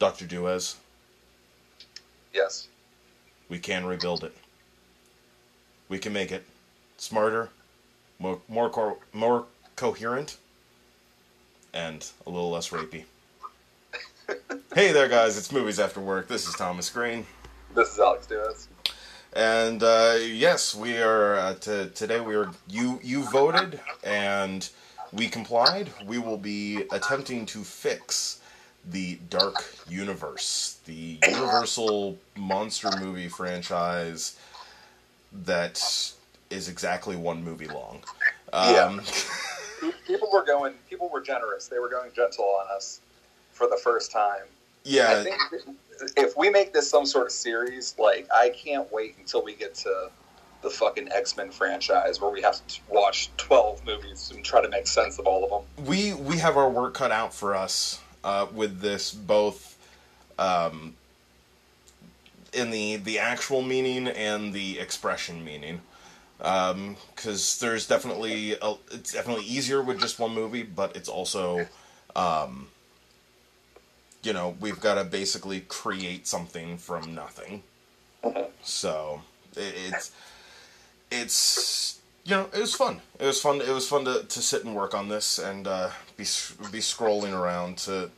Dr. Duez, Yes. we can rebuild it. We can make it smarter, more more co- more coherent, and a little less rapey. hey there, guys! It's movies after work. This is Thomas Green, This is Alex Duez. and uh, yes, we are uh, to, today. We are you you voted and we complied. We will be attempting to fix the Dark Universe, the Universal monster movie franchise that is exactly one movie long. Um, People were going. People were generous. They were going gentle on us for the first time. Yeah. I yeah, think if we make this some sort of series, like I can't wait until we get to the fucking X Men franchise where we have to watch twelve movies and try to make sense of all of them. we we have our work cut out for us uh, with this, both um, in the the actual meaning and the expression meaning. Because there's definitely a, it's definitely easier with just one movie, but it's also, um, you know, we've got to basically create something from nothing. So it, it's it's you know it was fun. It was fun. It was fun to, to sit and work on this and uh, be be scrolling around to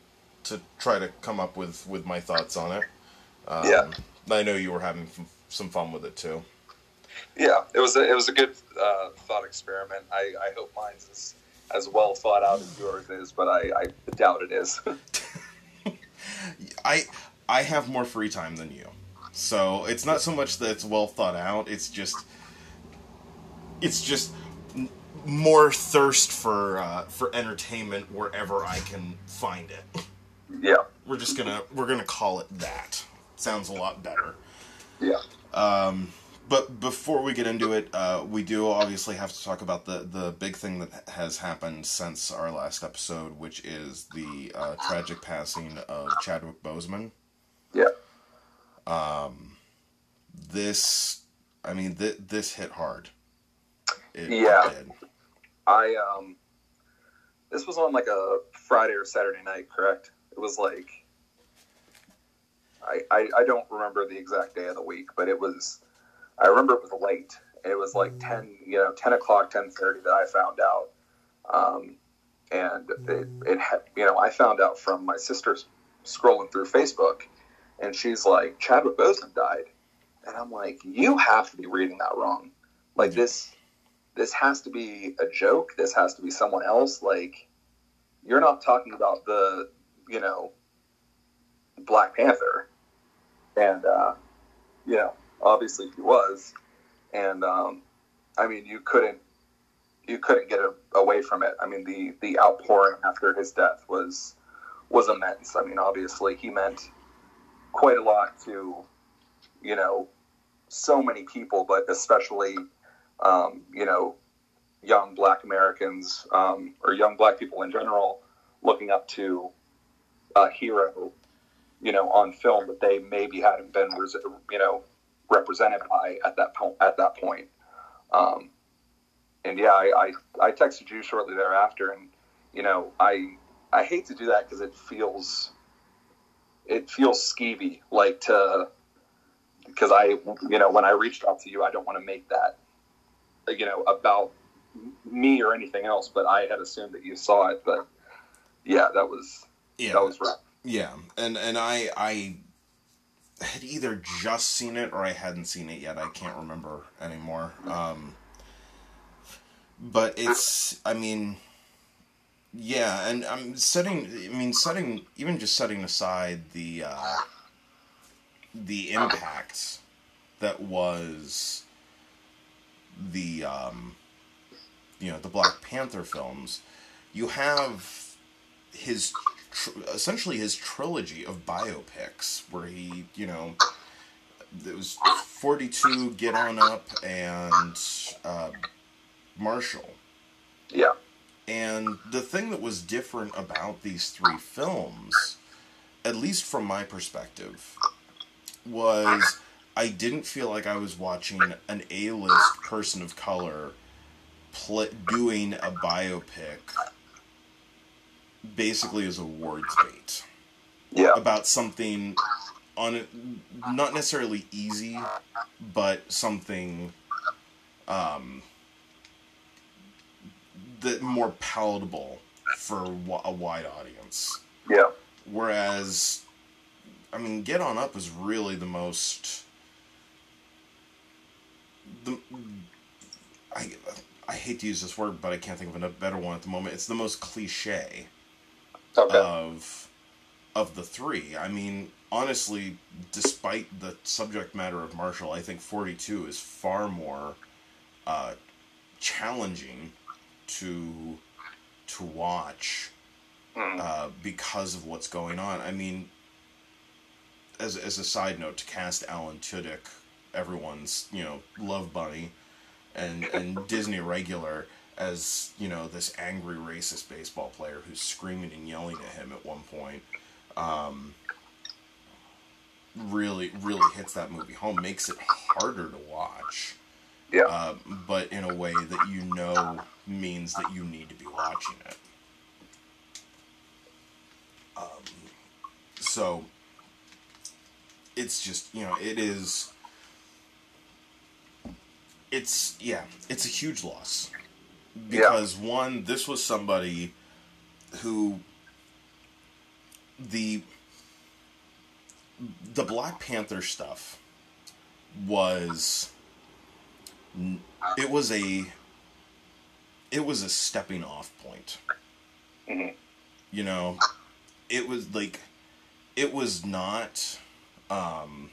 to try to come up with with my thoughts on it. Um, Yeah. I know you were having f- some fun with it too. Yeah, it was a, it was a good uh, thought experiment. I, I hope mine's is as well thought out as yours is, but I, I doubt it is. I I have more free time than you, so it's not so much that it's well thought out. It's just it's just more thirst for uh, for entertainment wherever I can find it. yeah, We're just gonna we're gonna call it that. Sounds a lot better. yeah, Um, But before we get into it, uh, we do obviously have to talk about the, the big thing that has happened since our last episode, which is the uh, tragic passing of Chadwick Boseman. yeah. Um, this, I mean, th- this hit hard. It, Yeah. did. I um, this was on like a Friday or Saturday night, correct? It was like, I, I I don't remember the exact day of the week, but it was. I remember it was late. It was like ten, you know, ten o'clock, ten thirty that I found out, um, and it, it had, you know, I found out from my sister scrolling through Facebook, and she's like, Chadwick Boseman died, and I'm like, you have to be reading that wrong, like this this has to be a joke. This has to be someone else. Like, you're not talking about the, you know, Black Panther. And, uh, you know, obviously he was. And, um, I mean, you couldn't, you couldn't get a, away from it. I mean, the, the outpouring after his death was, was immense. I mean, obviously he meant quite a lot to, you know, so many people, but especially, um, you know, young black Americans um, or young black people in general looking up to a hero, you know, on film that they maybe hadn't been, you know, represented by at that point. At that point, um, and yeah, I, I I texted you shortly thereafter, and you know, I I hate to do that because it feels it feels skeevy, like to because I you know when I reached out to you, I don't want to make that you know about me or anything else, but I had assumed that you saw it. But yeah, that was Yeah. that was. Yeah, and and I I had either just seen it or I hadn't seen it yet. I can't remember anymore. Um, but it's I mean, yeah, and I'm setting. I mean, setting even just setting aside the uh, the impact that was the um, you know the Black Panther films. You have his tr- essentially his trilogy of biopics where he you know it was 42 get on up and uh, marshall. Yeah, and the thing that was different about these three films at least from my perspective was i didn't feel like i was watching an a-list person of color pl- doing a biopic basically is a awards bait Yeah. about something on not necessarily easy, but something um, that more palatable for a wide audience. Yeah. Whereas, I mean, Get On Up is really the most. The, I, I hate to use this word, but I can't think of a better one at the moment. It's the most cliche Okay. of of the three. I mean, honestly, despite the subject matter of Marshall, I think Forty Two is far more uh, challenging to to watch Mm. uh, because of what's going on. I mean, as as a side note, to cast Alan Tudyk, everyone's you know love bunny, and and Disney regular as you know this angry racist baseball player who's screaming and yelling at him at one point. Um, really, really hits that movie home. Makes it harder to watch yeah. uh, but in a way that you know means that you need to be watching it. Um, so it's just you know it is. It's yeah, it's a huge loss because one, this was somebody who the the Black Panther stuff was it was a it was a stepping off point Mhm. you know it was like it was not um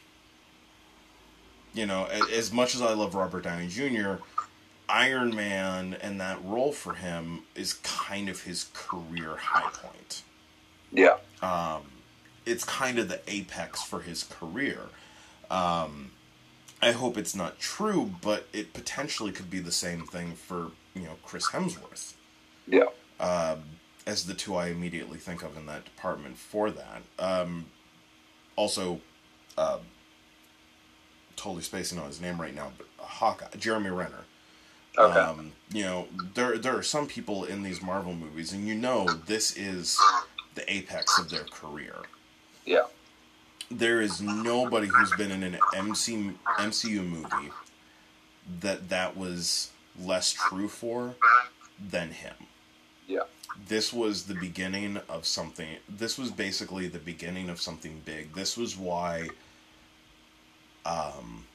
you know as much as i love robert downey jr iron man and that role for him is kind of his career high point Yeah. um, it's kind of the apex for his career. Um, I hope it's not true, but it potentially could be the same thing for you know Chris Hemsworth, Yeah. um, as the two I immediately think of in that department for that. Um, also, uh, totally spacing on his name right now, but Hawkeye, Jeremy Renner. Okay. Um, you know, there there are some people in these Marvel movies, and you know this is the apex of their career. yeah. There is nobody who's been in an MC, MCU movie that that was less true for than him. Yeah. This was the beginning of something. This was basically the beginning of something big. This was why, um,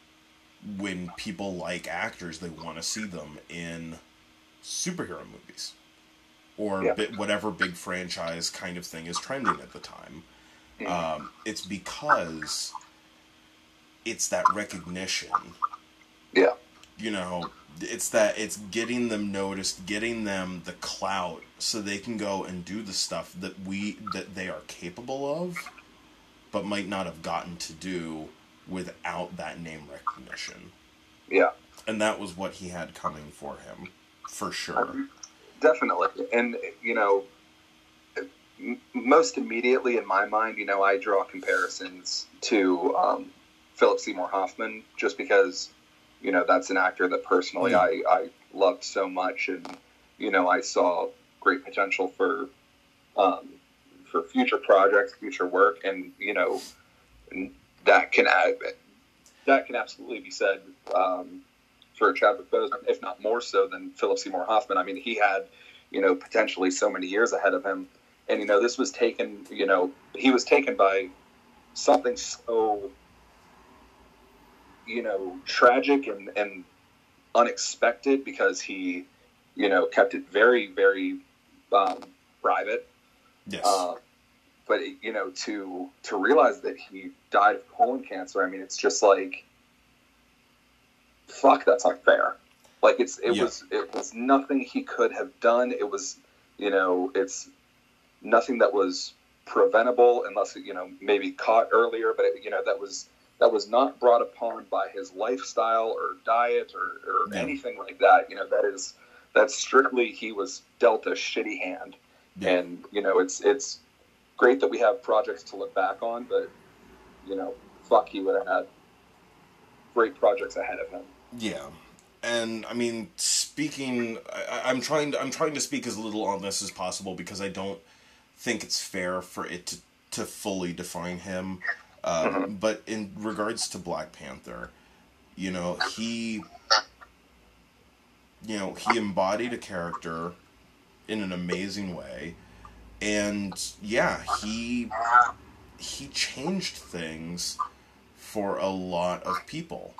when people like actors, they want to see them in superhero movies or Yeah. whatever big franchise kind of thing is trending at the time. Um, it's because it's that recognition Yeah. you know it's that it's getting them noticed getting them the clout so they can go and do the stuff that we that they are capable of but might not have gotten to do without that name recognition Yeah. and that was what he had coming for him for sure Definitely. And, you know, m- most immediately in my mind, you know, I draw comparisons to um, Philip Seymour Hoffman just because, you know, that's an actor that personally Yeah. I, I loved so much. And, you know, I saw great potential for, um, for future projects, future work. And, you know, that can add, that can absolutely be said um, for Chadwick Boseman, if not more so than Philip Seymour Hoffman. I mean, he had, you know, potentially so many years ahead of him, and you know, this was taken. You know, he was taken by something so, you know, tragic and and unexpected because he, you know, kept it very very um, private. yes Uh, but you know, to to realize that he died of colon cancer, I mean, it's just like, fuck, that's unfair. Like it's it Yeah. was it was nothing he could have done. It was, you know, it's nothing that was preventable unless you know maybe caught earlier. But it, you know that was that was not brought upon by his lifestyle or diet or, or Yeah. anything like that. You know that is that's strictly he was dealt a shitty hand Yeah. and you know it's it's great that we have projects to look back on but you know fuck he would have had great projects ahead of him. Yeah, and I mean, speaking, I, I'm trying to I'm trying to speak as little on this as possible because I don't think it's fair for it to to fully define him. Uh, But in regards to Black Panther, you know, he, you know, he embodied a character in an amazing way, and yeah, he he changed things for a lot of people.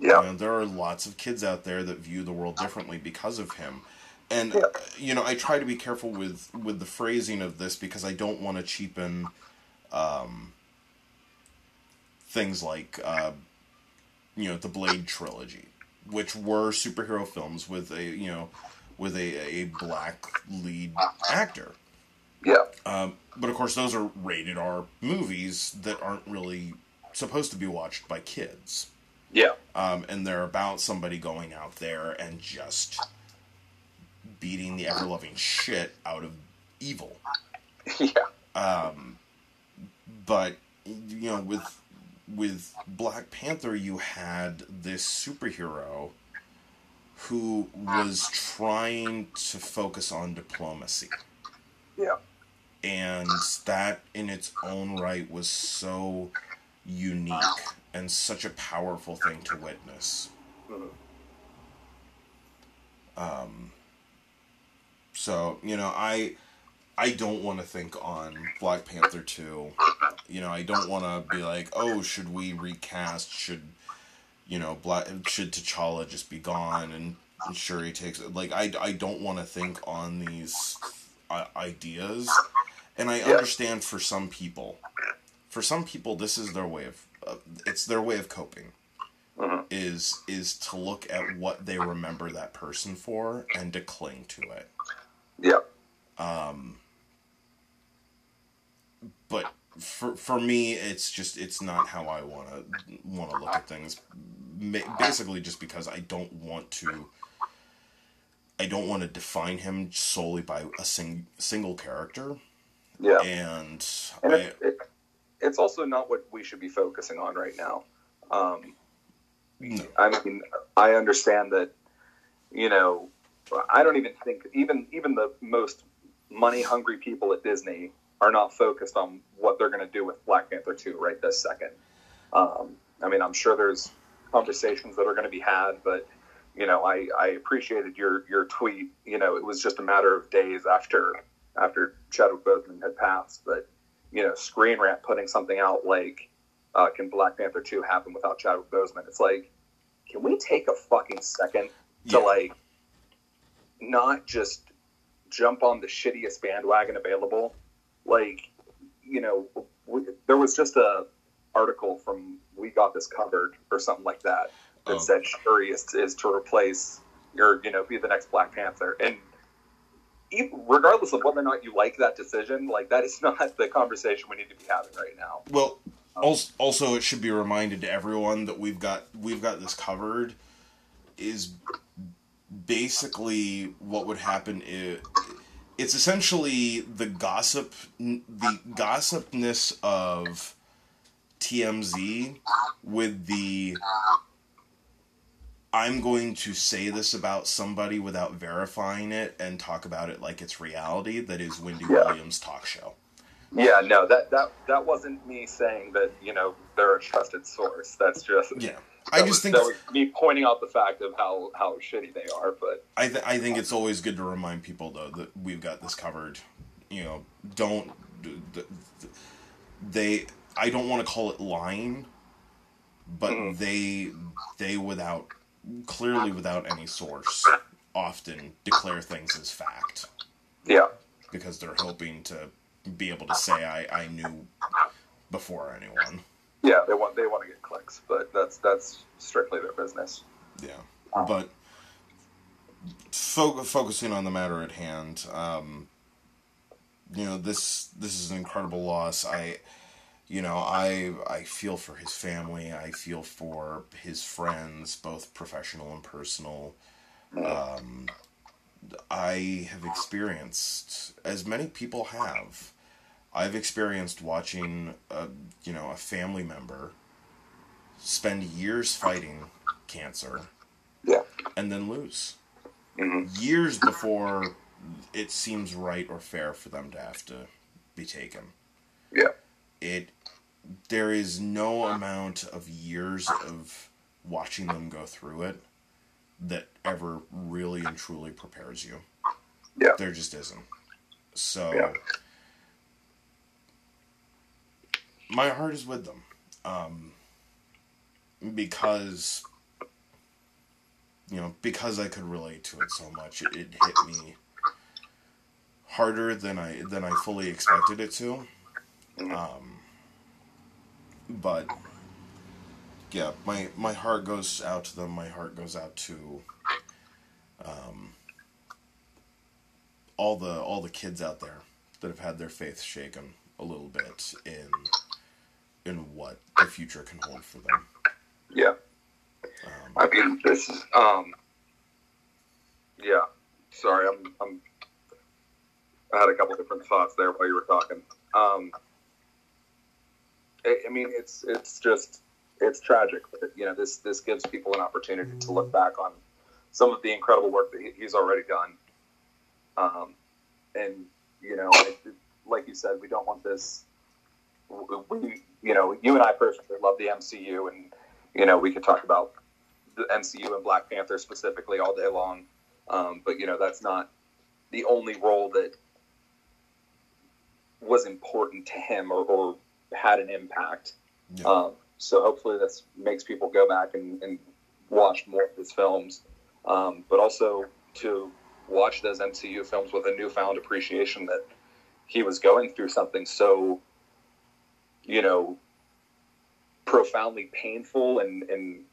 Yeah. You know, there are lots of kids out there that view the world differently because of him. And Yeah. you know, I try to be careful with with the phrasing of this because I don't want to cheapen um, things like uh, you know the Blade trilogy, which were superhero films with a you know with a, a black lead actor. Yeah. Um, but of course, those are rated R movies that aren't really supposed to be watched by kids. Yeah. Um, and they're about somebody going out there and just beating the ever loving shit out of evil. Yeah. Um, but you know, with with Black Panther, you had this superhero who was trying to focus on diplomacy Yeah. And that in its own right was so unique and such a powerful thing to witness. Um, so you know, I I don't want to think on Black Panther two. You know, I don't want to be like, oh, should we recast? Should you know, Black should T'Challa just be gone and, and Shuri takes it? Like, I I don't want to think on these uh, ideas, and I Yeah. understand for some people, for some people, this is their way of uh, it's their way of coping Mhm. is is to look at what they remember that person for and to cling to it. Yeah. Um, but for for me, it's just it's not how I want to want to look at things. Basically, just because I don't want to. I don't want to define him solely by a sing, single character, Yeah. and, And I, it, it, it's also not what we should be focusing on right now. Um, no, I mean, I understand that, you know, I don't even think even even the most money hungry people at Disney are not focused on what they're going to do with Black Panther two right this second. Um, I mean, I'm sure there's conversations that are going to be had, but you know, I, I appreciated your your tweet. You know, it was just a matter of days after after Chadwick Boseman had passed, but you know, Screen Rant putting something out like, uh, "Can Black Panther two happen without Chadwick Boseman?" It's like, can we take a fucking second to Yeah. like not just jump on the shittiest bandwagon available? Like, you know, we, there was just a article from We Got This Covered or something like that that Oh. said Shuri is, is to replace or you know be the next Black Panther, and even, regardless of whether or not you like that decision, like that is not the conversation we need to be having right now. Well, um, also, also it should be reminded to everyone that we've got we've got this covered. Is basically what would happen. Is, it's essentially the gossip, the gossipness of TMZ with the. I'm going to say this about somebody without verifying it and talk about it like it's reality. That is Wendy Yeah. Williams' talk show. Yeah, no, that that that wasn't me saying that you know they're a trusted source. That's just Yeah, I just was, think that was me pointing out the fact of how how shitty they are. But I th- I think it's always good to remind people though that we've got this covered. You know, don't they? I don't want to call it lying, but Mhm. they they without clearly without any source often declare things as fact yeah, because they're hoping to be able to say I I knew before anyone. yeah, they want they want to get clicks, but that's that's strictly their business. Yeah, but fo- focusing on the matter at hand, um, you know this this is an incredible loss. I, you know, I I feel for his family. I feel for his friends, both professional and personal. Um, I have experienced, as many people have, I've experienced watching, a, you know, a family member spend years fighting cancer Yeah, and then lose. hmm Years before it seems right or fair for them to have to be taken. yeah, it there is no amount of years of watching them go through it that ever really and truly prepares you. Yeah. There just isn't. So Yeah. my heart is with them. Um, because you know, because I could relate to it so much, it, it hit me harder than I than I fully expected it to. Um, but yeah, my my heart goes out to them. My heart goes out to um, all the all the kids out there that have had their faith shaken a little bit in in what the future can hold for them. Yeah. Um, I mean, this is, um, yeah. Sorry, I'm, I'm, I had a couple different thoughts there while you were talking. Um, I, mean, it's, it's just, it's tragic. But, you know, this, this gives people an opportunity to look back on some of the incredible work that he, he's already done. Um, and, you know, like you said, we don't want this, we, you know, you and I personally love the MCU and, you know, we could talk about the MCU and Black Panther specifically all day long. Um, but you know, that's not the only role that was important to him or, or had an impact. Yeah. Um, so hopefully this makes people go back and, and watch more of his films, um, but also to watch those MCU films with a newfound appreciation that he was going through something so, you know, profoundly painful and, and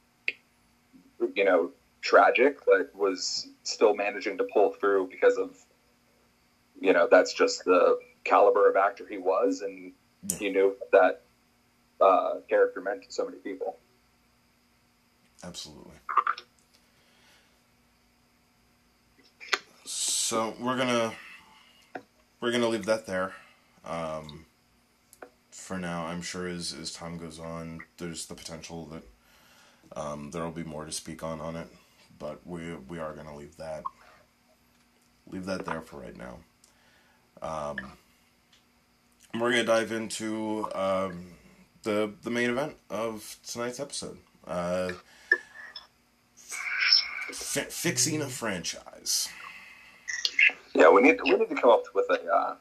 you know tragic, but was still managing to pull through because of you know that's just the caliber of actor he was, and He knew that uh, character meant to so many people. Absolutely. So we're gonna we're gonna leave that there. Um, for now, I'm sure as as time goes on, there's the potential that um, there will be more to speak on on it, but we we are gonna leave that leave that there for right now. Um, we're gonna dive into um, the the main event of tonight's episode. Uh, fi- fixing a franchise. Yeah, we need we need to come up with a uh,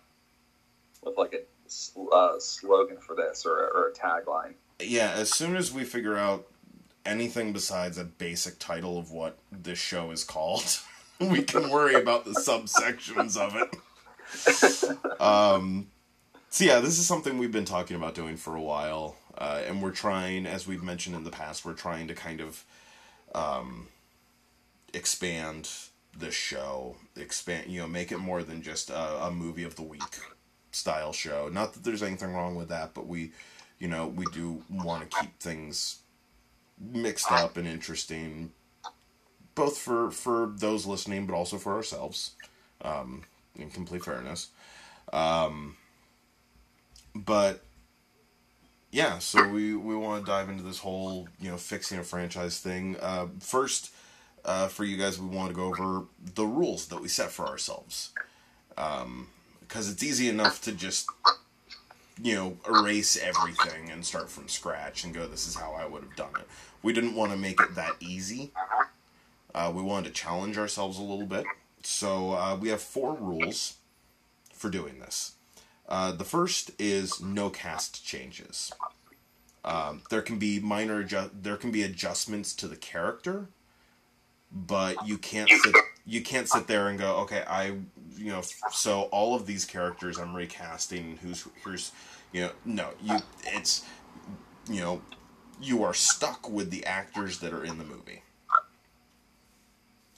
with like a sl- uh, slogan for this or, or a tagline. Yeah, as soon as we figure out anything besides a basic title of what this show is called, we can worry about the subsections of it. Um, so yeah, this is something we've been talking about doing for a while, uh, and we're trying, as we've mentioned in the past, we're trying to kind of um, expand this show, expand, you know, make it more than just a, a movie of the week style show. Not that there's anything wrong with that, but we, you know, we do want to keep things mixed up and interesting, both for for those listening, but also for ourselves. Um, in complete fairness, um, but yeah, so we we want to dive into this whole you know fixing a franchise thing. Uh, first, uh, for you guys, we want to go over the rules that we set for ourselves, because it's easy enough to just you know erase everything and start from scratch and go, this is how I would have done it. We didn't want to make it that easy. Uh, we wanted to challenge ourselves a little bit, so uh, we have four rules for doing this. Uh, the first is no cast changes. Um, there can be minor adju- there can be adjustments to the character, but you can't sit you can't sit there and go okay I you know so all of these characters I'm recasting who's here's you know no you it's you know you are stuck with the actors that are in the movie.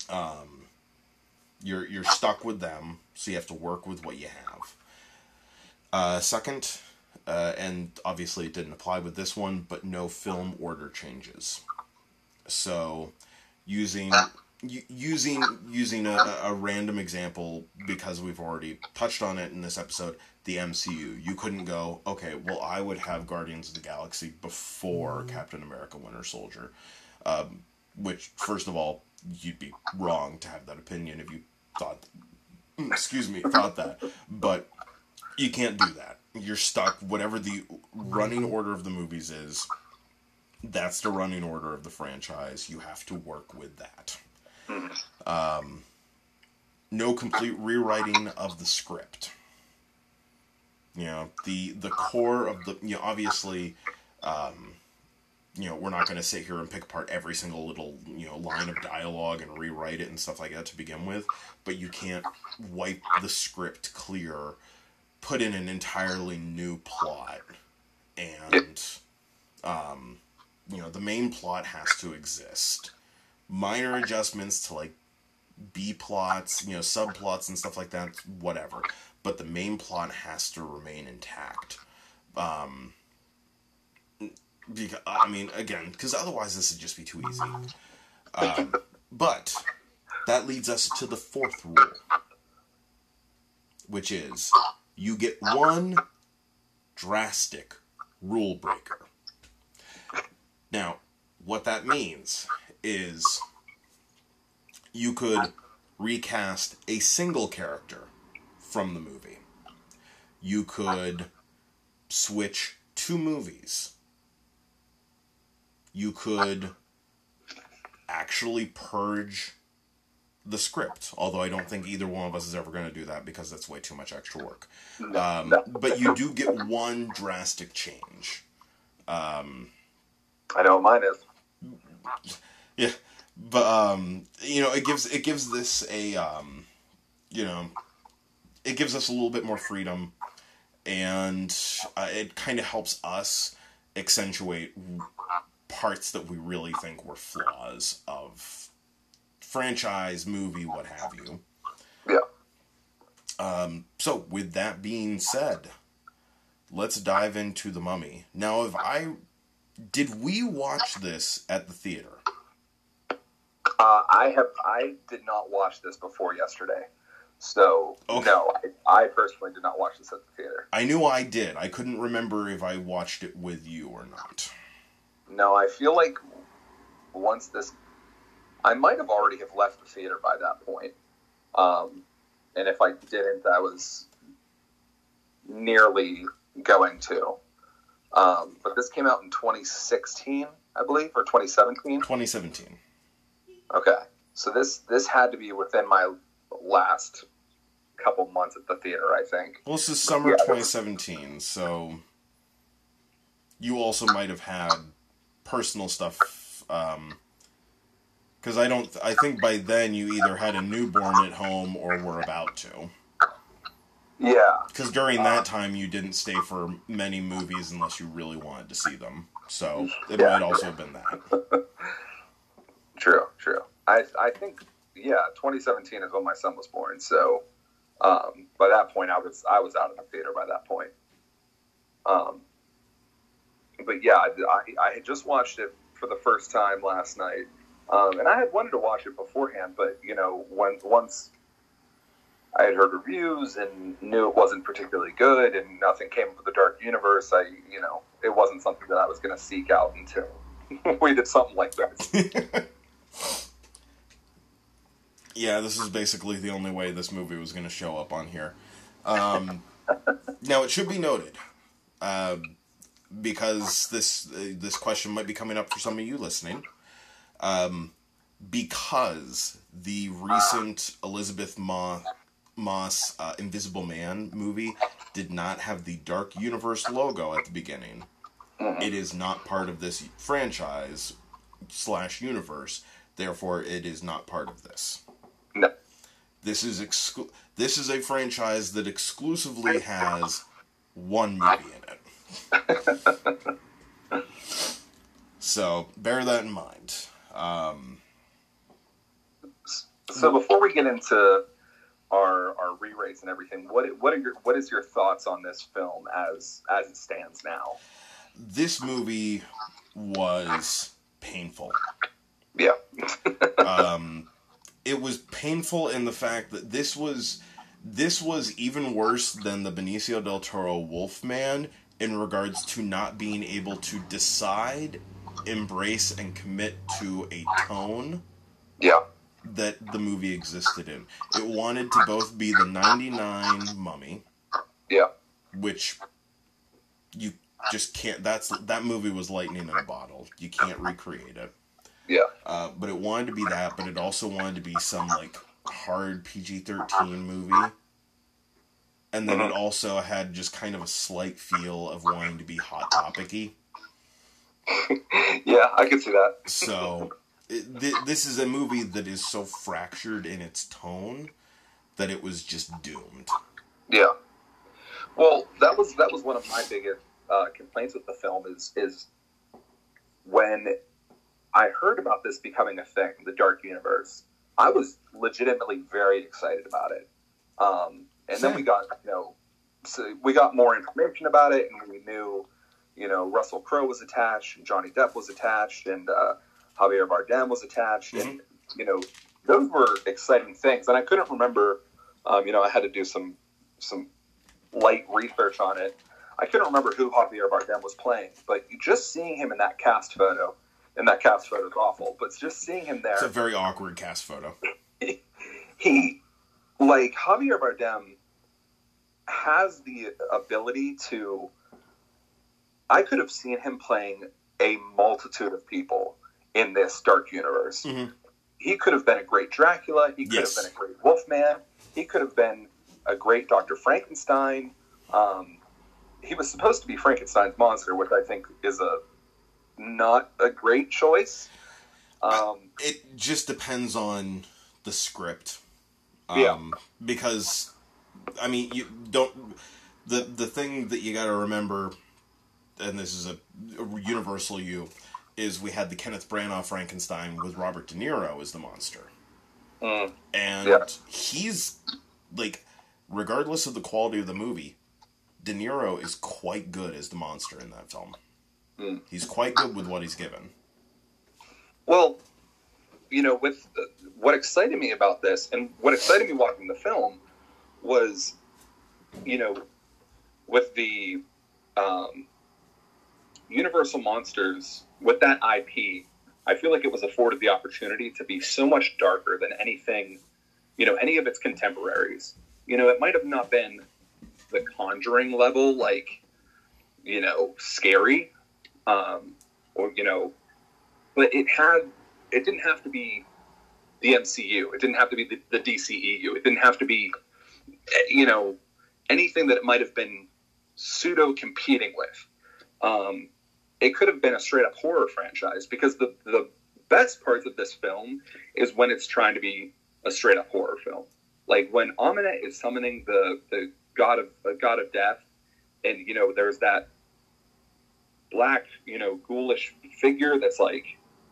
Um, you're you're stuck with them, so you have to work with what you have. Uh, second, uh, and obviously it didn't apply with this one, but no film order changes. So, using using using a, a random example because we've already touched on it in this episode, the MCU. You couldn't go, okay, well I would have Guardians of the Galaxy before Captain America: Winter Soldier. Um, which, first of all, you'd be wrong to have that opinion if you thought, excuse me, thought that. But you can't do that. you're stuck. Whatever the running order of the movies is, that's the running order of the franchise. You have to work with that. Um, no complete rewriting of the script. You know, the the core of the you know obviously. Um, you know, we're not going to sit here and pick apart every single little, you know, line of dialogue and rewrite it and stuff like that to begin with, but you can't wipe the script clear, put in an entirely new plot, and, um, you know, the main plot has to exist. Minor adjustments to, like, B plots, you know, subplots and stuff like that, whatever. But the main plot has to remain intact. Um, because, I mean, again, because otherwise this would just be too easy. Um, but that leads us to the fourth rule, which is you get one drastic rule breaker. Now, what that means is you could recast a single character from the movie. You could switch two movies you could actually purge the script. Although I don't think either one of us is ever going to do that because that's way too much extra work. Um, but you do get one drastic change. Um, I know what mine is. Yeah, but um, you know, it gives it gives this a um, you know, it gives us a little bit more freedom, and uh, it kind of helps us accentuate parts that we really think were flaws of franchise, movie, what have you. Yeah. Um, so, with that being said, let's dive into the Mummy. Now, if I did we watch this at the theater? Uh, I have. I did not watch this before yesterday, so Okay. no, I, I personally did not watch this at the theater. I knew I did. I couldn't remember if I watched it with you or not. No, I feel like once this, I might have already have left the theater by that point. Um, and if I didn't, I was nearly going to. Um, but this came out in 2016, I believe, or 2017. 2017. Okay, so this this had to be within my last couple months at the theater, I think. Well, this is summer Yeah. 2017, so you also might have had personal stuff. Because I don't, I think by then you either had a newborn at home or were about to. Yeah, Because during that time you didn't stay for many movies unless you really wanted to see them. So it Yeah. might also have been that. True, true. I I think yeah, 2017 is when my son was born. So um, by that point, I was I was out of the theater by that point. Um, but yeah, I, I, I had just watched it for the first time last night, um, and I had wanted to watch it beforehand, but you know, when once I had heard reviews and knew it wasn't particularly good, and nothing came of the Dark Universe, I you know, it wasn't something that I was going to seek out until we did something like this. yeah, this is basically the only way this movie was going to show up on here. Um, now, it should be noted, uh, because this uh, this question might be coming up for some of you listening, um, because the recent Elizabeth Ma- Moss uh, Invisible Man movie did not have the Dark Universe logo at the beginning. It is not part of this franchise slash universe. Therefore, it is not part of this. No. This is exclu- This is a franchise that exclusively has one movie in it. so bear that in mind. Um, So before we get into our our re-rates and everything, what what are your what is your thoughts on this film as as it stands now? this movie was painful. Yeah, um, it was painful in the fact that this was this was even worse than the Benicio del Toro Wolfman in regards to not being able to decide, embrace, and commit to a tone yeah, that the movie existed in. It wanted to both be the '99 Mummy, yeah, which you just can't. That's that movie was lightning in a bottle. You can't recreate it. Yeah. Uh, but it wanted to be that, but it also wanted to be some like hard PG thirteen movie. And then it Mhm. also had just kind of a slight feel of wanting to be hot topicy. Yeah, I could see that. So it, th- this is a movie that is so fractured in its tone that it was just doomed. Yeah. Well, that was that was one of my biggest uh, complaints with the film is is when I heard about this becoming a thing, the Dark Universe. I was legitimately very excited about it, um, and then we got you know so we got more information about it, and we knew you know Russell Crowe was attached, and Johnny Depp was attached, and uh, Javier Bardem was attached, and you know those were exciting things, and I couldn't remember. Um, you know, I had to do some some light research on it. I couldn't remember who Javier Bardem was playing, but just seeing him in that cast photo, and that cast photo is awful, but just seeing him there, It's a very awkward cast photo. he, like Javier Bardem, has the ability to. I could have seen him playing a multitude of people in this dark universe. Mhm. He could have been a great Dracula. He could Yes. have been a great Wolfman. He could have been a great Doctor Frankenstein. Um, he was supposed to be Frankenstein's monster, which I think is a not a great choice. Um, It just depends on the script. Um, Yeah. Because, I mean, you don't. The, the thing that you got to remember, and this is a, a universal you, is we had the Kenneth Branagh Frankenstein with Robert De Niro as the monster. mm, And Yeah. he's, like, regardless of the quality of the movie, De Niro is quite good as the monster in that film. Mm. He's quite good with what he's given. Well, you know, with the, what excited me about this, and what excited me watching the film, was, you know, with the um, Universal Monsters, with that IP, I feel like it was afforded the opportunity to be so much darker than anything, you know, any of its contemporaries. You know, it might have not been the Conjuring level, like, you know, scary, um, or you know, but it had it didn't have to be the MCU. It didn't have to be the, the DCEU. It didn't have to be, you know, anything that it might have been pseudo competing with. Um, it could have been a straight up horror franchise because the the best parts of this film is when it's trying to be a straight up horror film. Like when Ahmanet is summoning the the god of the god of death, and you know there's that black you know ghoulish figure that's like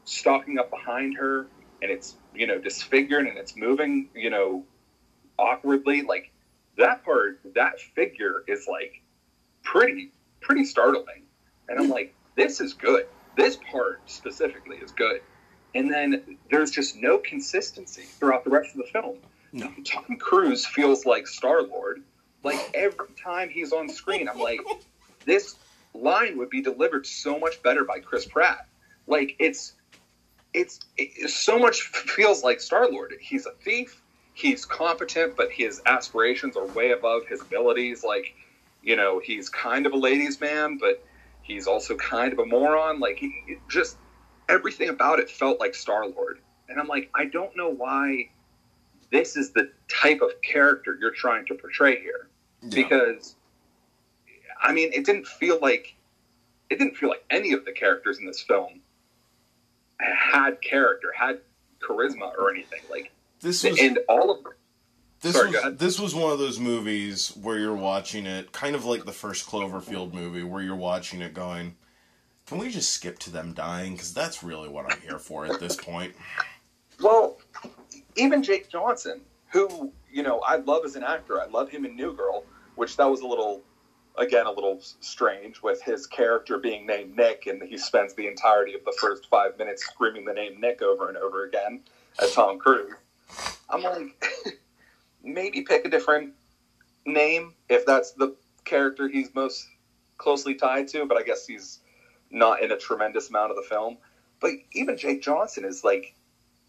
stalking up behind her and it's you know disfigured and it's moving you know awkwardly like that part that figure is like pretty pretty startling and i'm hmm. like this is good this part specifically is good and then there's just no consistency throughout the rest of the film No. tom cruise feels like star lord like every time he's on screen i'm like this line would be delivered so much better by chris pratt like it's it's it so much feels like Star Lord. He's a thief. He's competent, but his aspirations are way above his abilities. Like, you know, he's kind of a ladies' man, but he's also kind of a moron. Like, he, just everything about it felt like Star Lord. And I'm like, I don't know why this is the type of character you're trying to portray here Yeah. because I mean, it didn't feel like it didn't feel like any of the characters in this film had character, had charisma or anything. Like, this was and all of This Sorry, was this was one of those movies where you're watching it, kind of like the first Cloverfield movie, where you're watching it going, "Can we just skip to them dying? Because that's really what I'm here for at this point." well, even Jake Johnson, who you know I love as an actor, I love him in New Girl, which that was a little, again, a little strange with his character being named Nick, and he spends the entirety of the first five minutes screaming the name Nick over and over again at Tom Cruise. I'm like, maybe pick a different name if that's the character he's most closely tied to, but I guess he's not in a tremendous amount of the film. But even Jake Johnson is like,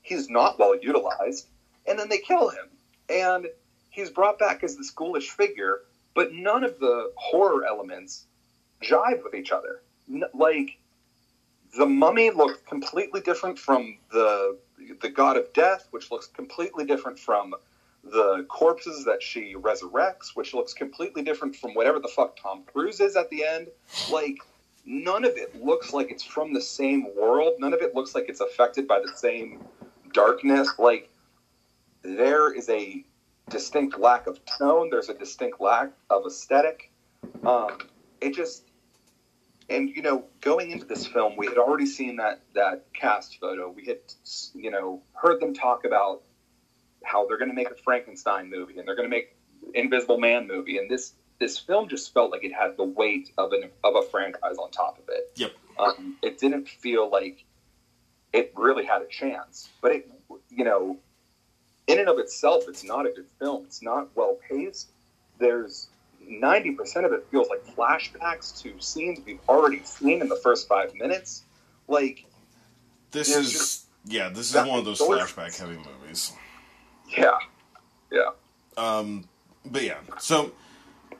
he's not well utilized, and then they kill him. And he's brought back as this ghoulish figure, but none of the horror elements jive with each other. Like the mummy looks completely different from the the god of death, which looks completely different from the corpses that she resurrects, which looks completely different from whatever the fuck Tom Cruise is at the end. Like none of it looks like it's from the same world. None of it looks like it's affected by the same darkness. Like there is a distinct lack of tone. There's a distinct lack of aesthetic. Um, it just and you know, going into this film, we had already seen that that cast photo. We had you know heard them talk about how they're going to make a Frankenstein movie and they're going to make Invisible Man movie, and this this film just felt like it had the weight of an of a franchise on top of it. Yep. Um, it didn't feel like it really had a chance, but it you know, in and of itself, it's not a good film. It's not well paced. There's ninety percent of it feels like flashbacks to scenes we've already seen in the first five minutes. Like, This is just- yeah, this is one of those- flashback heavy movies. Yeah, yeah. Um, but yeah, so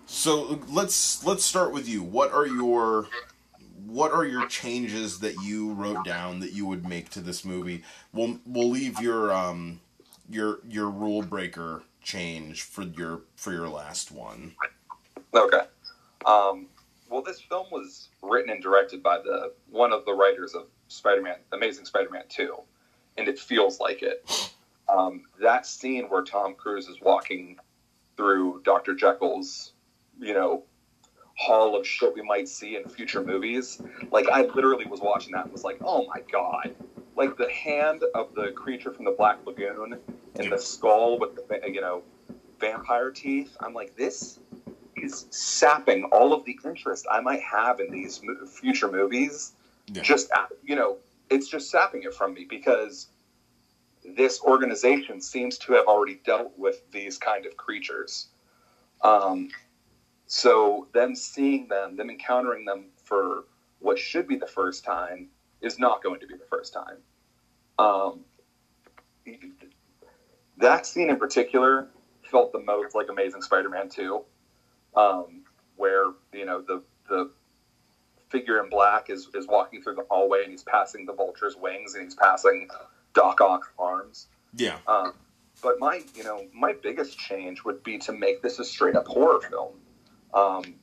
so let's let's start with you. What are your what are your changes that you wrote down that you would make to this movie? We'll we'll leave your um your your rule breaker change for your for your last one. Okay. Um, well, this film was written and directed by the one of the writers of Spider-Man, Amazing Spider-Man Two, and it feels like it. Um, that scene where Tom Cruise is walking through Dr. Jekyll's, you know, hall of shit we might see in future movies. Like I literally was watching that and was like, oh my god! Like the hand of the creature from the Black Lagoon and the skull with the you know vampire teeth. I'm like, this is sapping all of the interest I might have in these future movies. Yeah. Just uh, you know, it's just sapping it from me because this organization seems to have already dealt with these kind of creatures. Um, so them seeing them, them encountering them for what should be the first time, is not going to be the first time. Um, that scene in particular felt the most like Amazing Spider-Man 2, um, where you know the the figure in black is is walking through the hallway and he's passing the Vulture's wings and he's passing Doc Ock's arms. Yeah. Um, but my, you know, my biggest change would be to make this a straight up horror film. Um,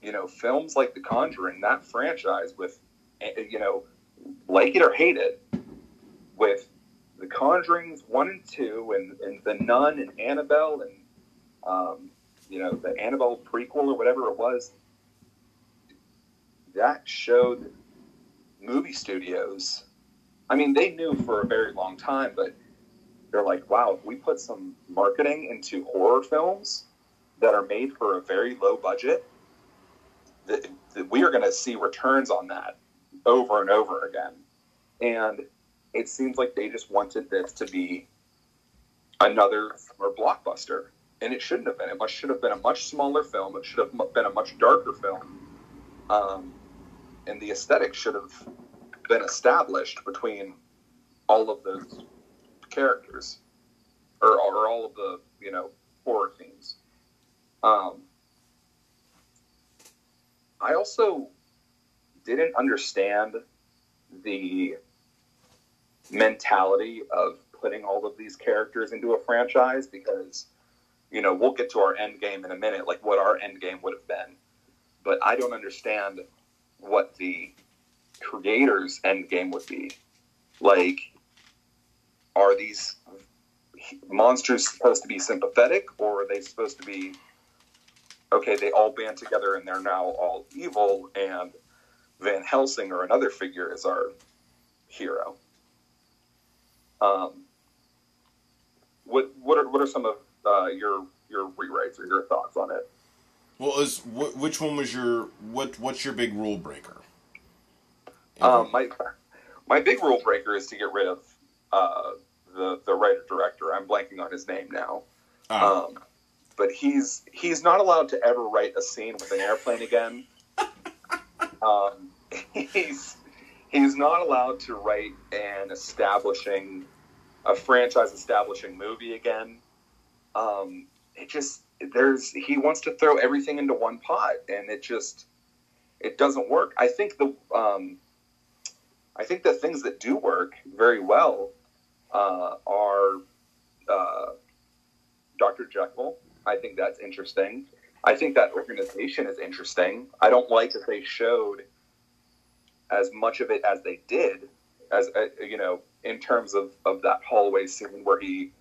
you know, films like The Conjuring, that franchise with, eh, you know, like it or hate it, with The Conjurings one and two, and, and The Nun and Annabelle, and um, you know, the Annabelle prequel or whatever it was. That showed movie studios. I mean, they knew for a very long time, but they're like, wow, if we put some marketing into horror films that are made for a very low budget, that, we are going to see returns on that over and over again. And it seems like they just wanted this to be another blockbuster. And it shouldn't have been. It must, should have been a much smaller film. It should have been a much darker film. Um, and the aesthetic should have been established between all of those characters or, or all of the you know horror themes. Um, i also didn't understand the mentality of putting all of these characters into a franchise because you know we'll get to our end game in a minute like what our end game would have been. But i don't understand what the creators end game would be like are these monsters supposed to be sympathetic or are they supposed to be okay they all band together and they're now all evil and van helsing or another figure is our hero um, what what are what are some of uh, your your rewrites or your thoughts on it Well, is wh- which one was your what? What's your big rule breaker? Um, my my big rule breaker is to get rid of uh, the the writer director. I'm blanking on his name now. Ah, Um, but he's he's not allowed to ever write a scene with an airplane again. um, he's he's not allowed to write an establishing a franchise establishing movie again. Um, it just there's he wants to throw everything into one pot, and it just it doesn't work. I think the um, I think the things that do work very well uh, are uh, Dr. Jekyll. I think that's interesting. I think that organization is interesting. I don't like that they showed as much of it as they did, as uh, you know, in terms of, of that hallway scene where he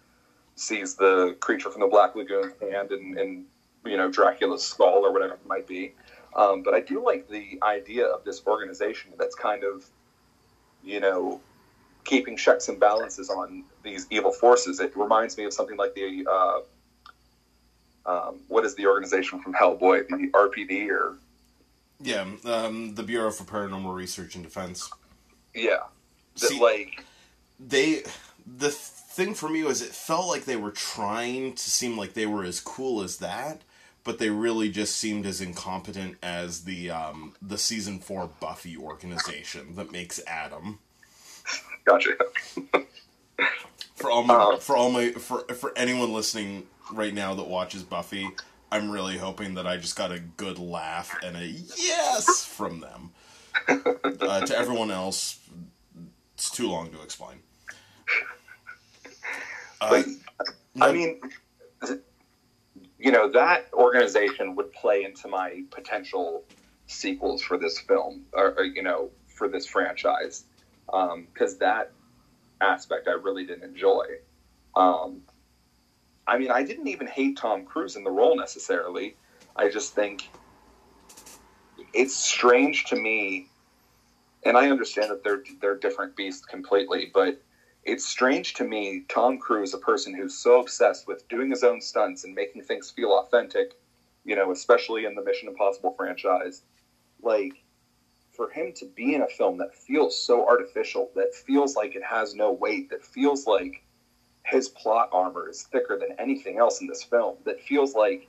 sees the creature from the Black Lagoon hand and, and you know Dracula's skull or whatever it might be. Um, but I do like the idea of this organization that's kind of, you know, keeping checks and balances on these evil forces. It reminds me of something like the uh, um, what is the organization from Hellboy, the RPD or Yeah, um, the Bureau for Paranormal Research and Defense. yeah, that See- like They the thing for me was it felt like they were trying to seem like they were as cool as that, but they really just seemed as incompetent as the um, the season four Buffy organization that makes Adam. gotcha. For all my Um, for all my for for anyone listening right now that watches Buffy, I'm really hoping that I just got a good laugh and a yes from them. Uh, to everyone else, it's too long to explain. Uh, But, I mean, you know, that organization would play into my potential sequels for this film, or, or you know, for this franchise, because that aspect I really didn't enjoy. Um, I mean, I didn't even hate Tom Cruise in the role necessarily. I just think it's strange to me, and I understand that they're they're different beasts completely, but it's strange to me, Tom Cruise, a person who's so obsessed with doing his own stunts and making things feel authentic, you know, especially in the Mission Impossible franchise, like for him to be in a film that feels so artificial, that feels like it has no weight, that feels like his plot armor is thicker than anything else in this film, that feels like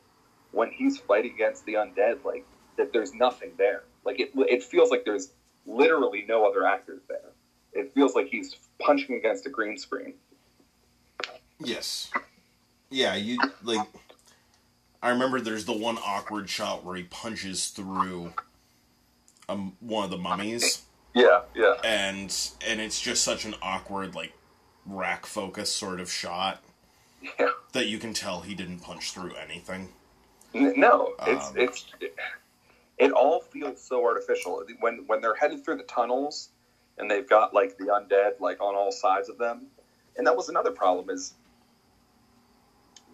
when he's fighting against the undead, like that there's nothing there. Like it, it feels like there's literally no other actors there. It feels like he's punching against a green screen. Yes. Yeah, you like. I remember there's the one awkward shot where he punches through um, one of the mummies, Yeah, yeah, and and it's just such an awkward like rack focus sort of shot yeah. that you can tell he didn't punch through anything. No, it's Um, it's it, it all feels so artificial when when they're headed through the tunnels and they've got like the undead like on all sides of them. And that was another problem is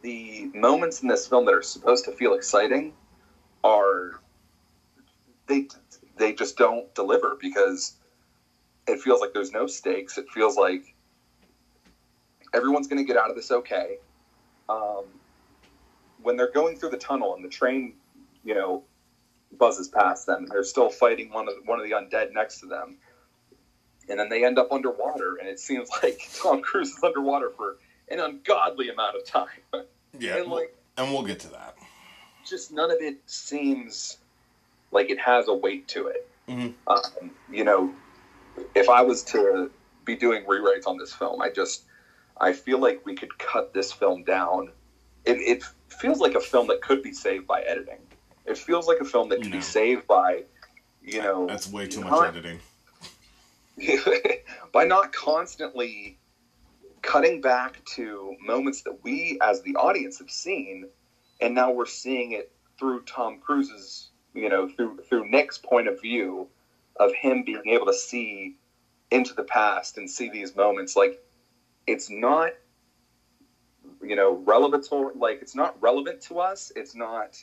the moments in this film that are supposed to feel exciting are they they just don't deliver because it feels like there's no stakes. It feels like everyone's going to get out of this okay. Um, when they're going through the tunnel and the train, you know, buzzes past them, and they're still fighting one of one of the undead next to them, and then they end up underwater, and it seems like Tom Cruise is underwater for an ungodly amount of time, Yeah, and like and we'll get to that. just none of it seems like it has a weight to it. Mhm. Um, you know, if I was to be doing rewrites on this film, I just I feel like we could cut this film down. It, it feels like a film that could be saved by editing. It feels like a film that could No. be saved by, you know, That's way too much editing. by not constantly cutting back to moments that we as the audience have seen and now we're seeing it through Tom Cruise's you know through through Nick's point of view of him being able to see into the past and see these moments like it's not you know relevant to like it's not relevant to us. It's not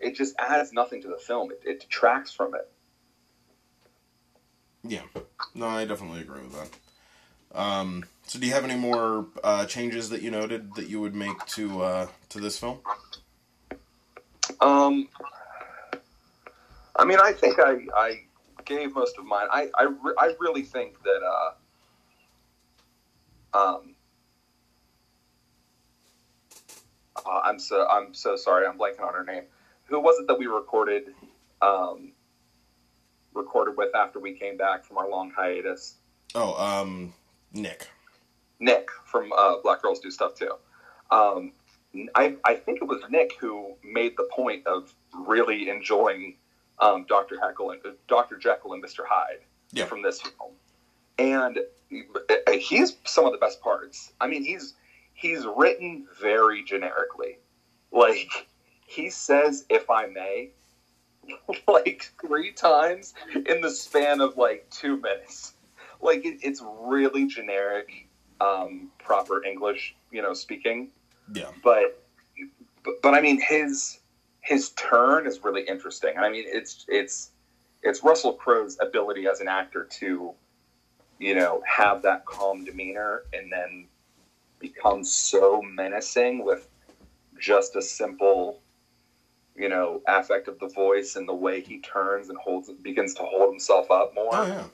it just adds nothing to the film. It, it detracts from it Yeah, no, I definitely agree with that. Um, so, do you have any more uh, changes that you noted that you would make to uh, to this film? Um, I mean, I think I, I gave most of mine. I I, re- I really think that uh, um, uh, I'm so I'm so sorry. I'm blanking on her name. Who was it that we recorded um, recorded with after we came back from our long hiatus? Oh, um, Nick. Nick from uh, Black Girls Do Stuff Too. Um, I, I think it was Nick who made the point of really enjoying um, Doctor Heckle and uh, Doctor Jekyll and Mister Hyde Yeah. from this film, and uh, he's some of the best parts. I mean, he's he's written very generically, like he says "if I may" like three times in the span of like two minutes. Like it, it's really generic, um, proper English, you know, speaking Yeah. but, but but I mean his his turn is really interesting. I mean it's it's it's Russell Crowe's ability as an actor to you know have that calm demeanor and then become so menacing with just a simple you know affect of the voice and the way he turns and holds begins to hold himself up more Oh yeah.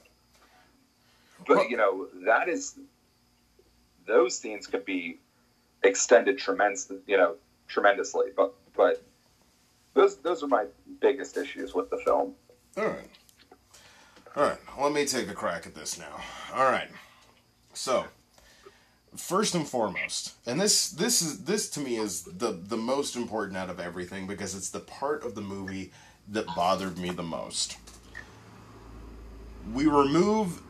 but Well- you know that is those scenes could be extended tremendous you know tremendously but but those those are my biggest issues with the film All right. All right. Let me take a crack at this now. All right. So, first and foremost, and this this is this to me is the the most important out of everything because it's the part of the movie that bothered me the most. We remove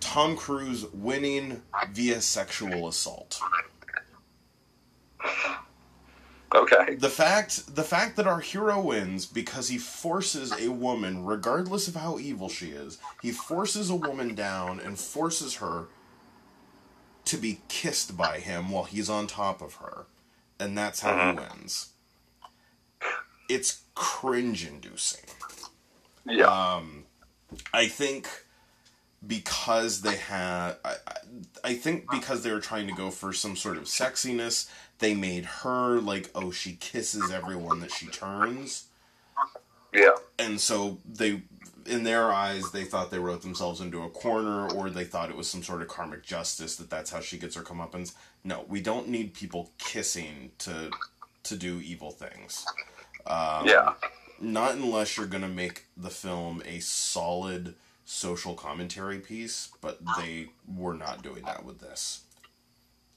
Tom Cruise winning via sexual assault. okay the fact the fact that our hero wins because he forces a woman regardless of how evil she is he forces a woman down and forces her to be kissed by him while he's on top of her. And that's how he wins. It's cringe inducing yeah. Um, I think because they had, I, I think because they were trying to go for some sort of sexiness, they made her like, oh, she kisses everyone that she turns, yeah. And so they, in their eyes, they thought they wrote themselves into a corner, or they thought it was some sort of karmic justice that that's how she gets her comeuppance. No, we don't need people kissing to to do evil things. Um, yeah not unless you're gonna make the film a solid social commentary piece, but they were not doing that with this.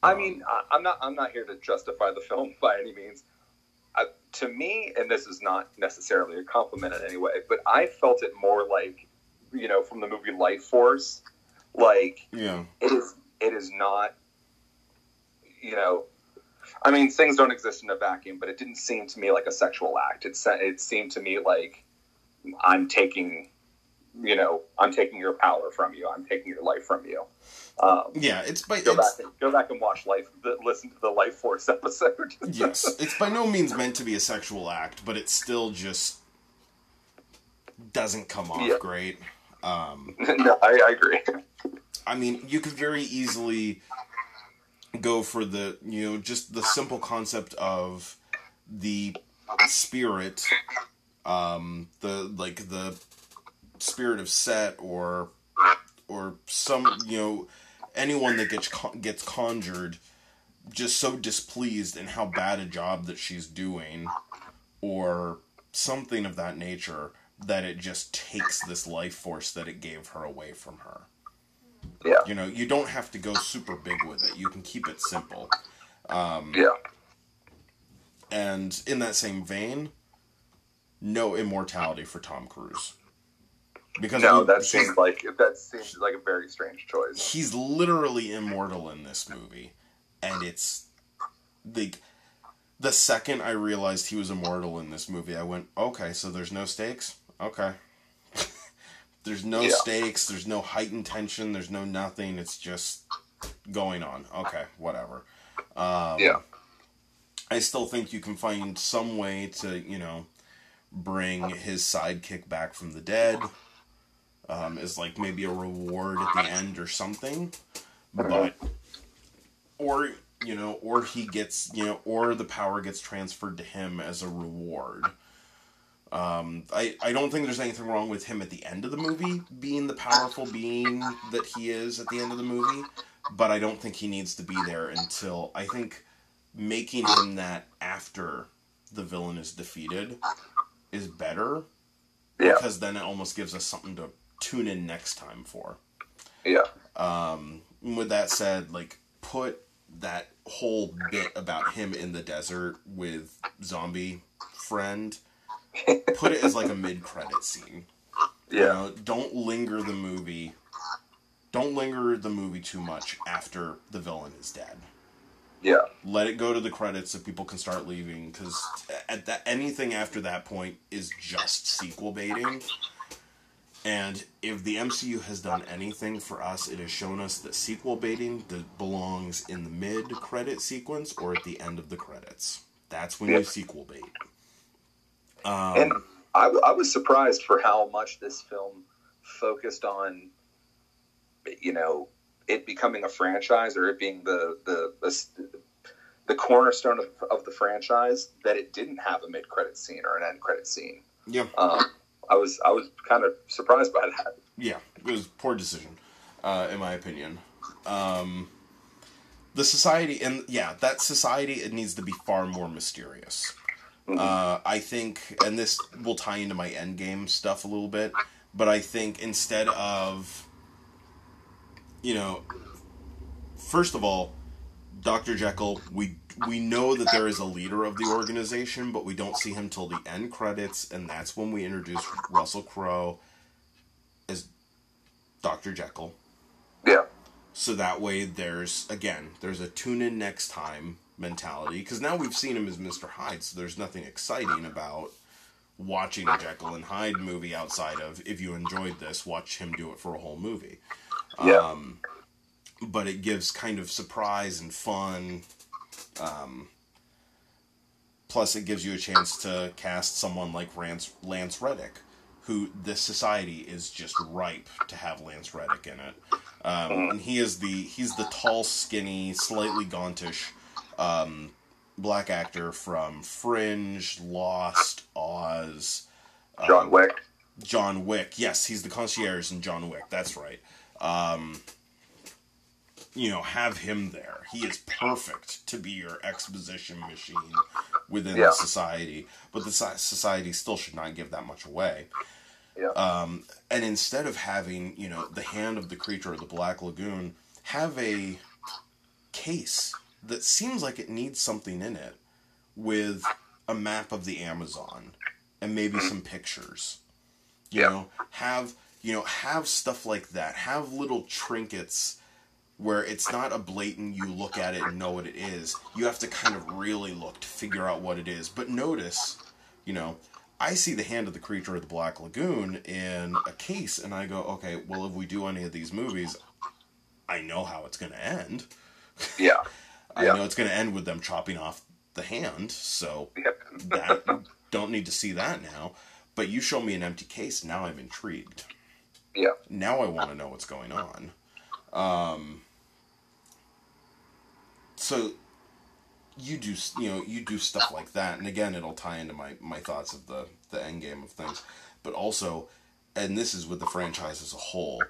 i mean I, i'm not i'm not here to justify the film by any means to me and this is not necessarily a compliment in any way but i felt it more like you know from the movie Lifeforce like Yeah, it is it is not you know i mean things don't exist in a vacuum but it didn't seem to me like a sexual act. It, it seemed to me like i'm taking you know i'm taking your power from you. I'm taking your life from you um, yeah. It's by go back and go back and watch life the, listen to the Lifeforce episode yes, it's by no means meant to be a sexual act, but it still just doesn't come off Yeah. great. Um, no I, I agree I mean, you could very easily go for the, you know, just the simple concept of the spirit, um, the like the spirit of Set or or some, you know, anyone that gets con- gets conjured just so displeased in how bad a job that she's doing or something of that nature that it just takes this life force that it gave her away from her. yeah You know, you don't have to go super big with it. You can keep it simple. Um, yeah and in that same vein, no immortality for Tom Cruise. Because no that seems like that seems like a very strange choice he's literally immortal in this movie, and it's the the second I realized he was immortal in this movie, I went, okay, so there's no stakes. Okay. there's no Yeah. stakes. There's no heightened tension. There's no nothing. It's just going on. Okay, whatever. Um, yeah I still think you can find some way to, you know, bring his sidekick back from the dead. Um, as like maybe a reward at the end or something, but or you know, or he gets you know, or the power gets transferred to him as a reward. Um, I I don't think there's anything wrong with him at the end of the movie being the powerful being that he is at the end of the movie, but I don't think he needs to be there until I think making him that after the villain is defeated is better yeah because then it almost gives us something to tune in next time for. yeah Um, with that said, like put that whole bit about him in the desert with zombie friend put it as like a mid-credit scene. Yeah. You know, don't linger the movie. Don't linger the movie too much after the villain is dead. Yeah. Let it go to the credits so people can start leaving. Because at that anything after that point is just sequel baiting. And if the MCU has done anything for us, it has shown us that sequel baiting that belongs in the mid credit sequence or at the end of the credits. That's when Yeah. you sequel bait. Um, and I, w- I was surprised for how much this film focused on, you know, it becoming a franchise or it being the the the, the cornerstone of, of the franchise. That it didn't have a mid credit scene or an end credit scene. yeah. Um, I was I was kind of surprised by that. Yeah, it was a poor decision, uh, in my opinion. Um, the society, and yeah, that society, it needs to be far more mysterious. Uh, I think, and this will tie into my endgame stuff a little bit, but I think instead of, you know, first of all, Dr. Jekyll, we we know that there is a leader of the organization, but we don't see him till the end credits, and that's when we introduce Russell Crowe as Dr. Jekyll. Yeah. So that way there's again, there's a tune in next time mentality because now we've seen him as Mr. Hyde, so there's nothing exciting about watching a Jekyll and Hyde movie outside of if you enjoyed this, watch him do it for a whole movie. Yeah. Um, but it gives kind of surprise and fun. Um, plus, it gives you a chance to cast someone like Lance, Lance Reddick, who this society is just ripe to have Lance Reddick in it. Um, and he is the he's the tall, skinny, slightly gauntish um, black actor from Fringe, Lost, Oz. John um, Wick. John Wick. Yes, he's the concierge in John Wick. That's right. Um, you know, have him there. He is perfect to be your exposition machine within Yeah. the society. But the society still should not give that much away. Yeah. Um, and instead of having, you know, the hand of the creature of the Black Lagoon, have a case that seems like it needs something in it with a map of the Amazon and maybe some pictures. You Yeah. know, have you know, have stuff like that. Have little trinkets where it's not a blatant you look at it and know what it is. You have to kind of really look to figure out what it is. But notice, you know, I see the hand of the creature of the Black Lagoon in a case and I go, okay, well if we do any of these movies, I know how it's gonna end. Yeah. I Yeah. know it's going to end with them chopping off the hand, so Yeah. that don't need to see that now. But you show me an empty case, now I'm intrigued. Yeah. Now I want to know what's going on. Um, so you do, you know, you do stuff like that, and again, it'll tie into my my thoughts of the the end game of things, but also, and this is with the franchise as a whole.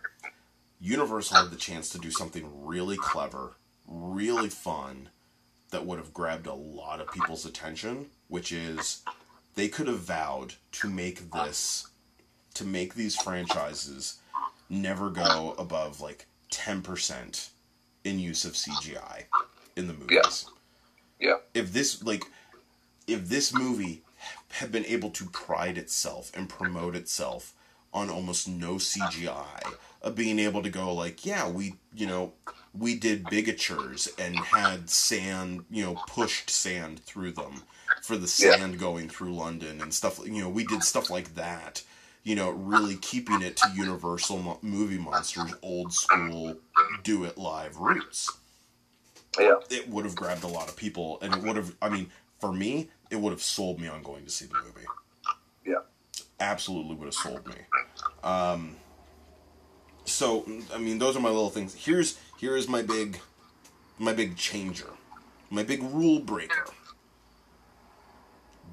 Universal had the chance to do something really clever, really fun, that would have grabbed a lot of people's attention, which is they could have vowed to make this to make these franchises never go above like 10% in use of CGI in the movies. Yeah. If this like if this movie had been able to pride itself and promote itself on almost no CGI, of being able to go like, yeah, we, you know, we did bigatures and had sand, you know, pushed sand through them for the Yeah. sand going through London and stuff. You know, we did stuff like that. You know, really keeping it to Universal mo- movie monsters, old school, do it live roots Yeah. it would have grabbed a lot of people and it would have i mean for me it would have sold me on going to see the movie Yeah. absolutely would have sold me um so i mean those are my little things here's here is my big my big changer my big rule breaker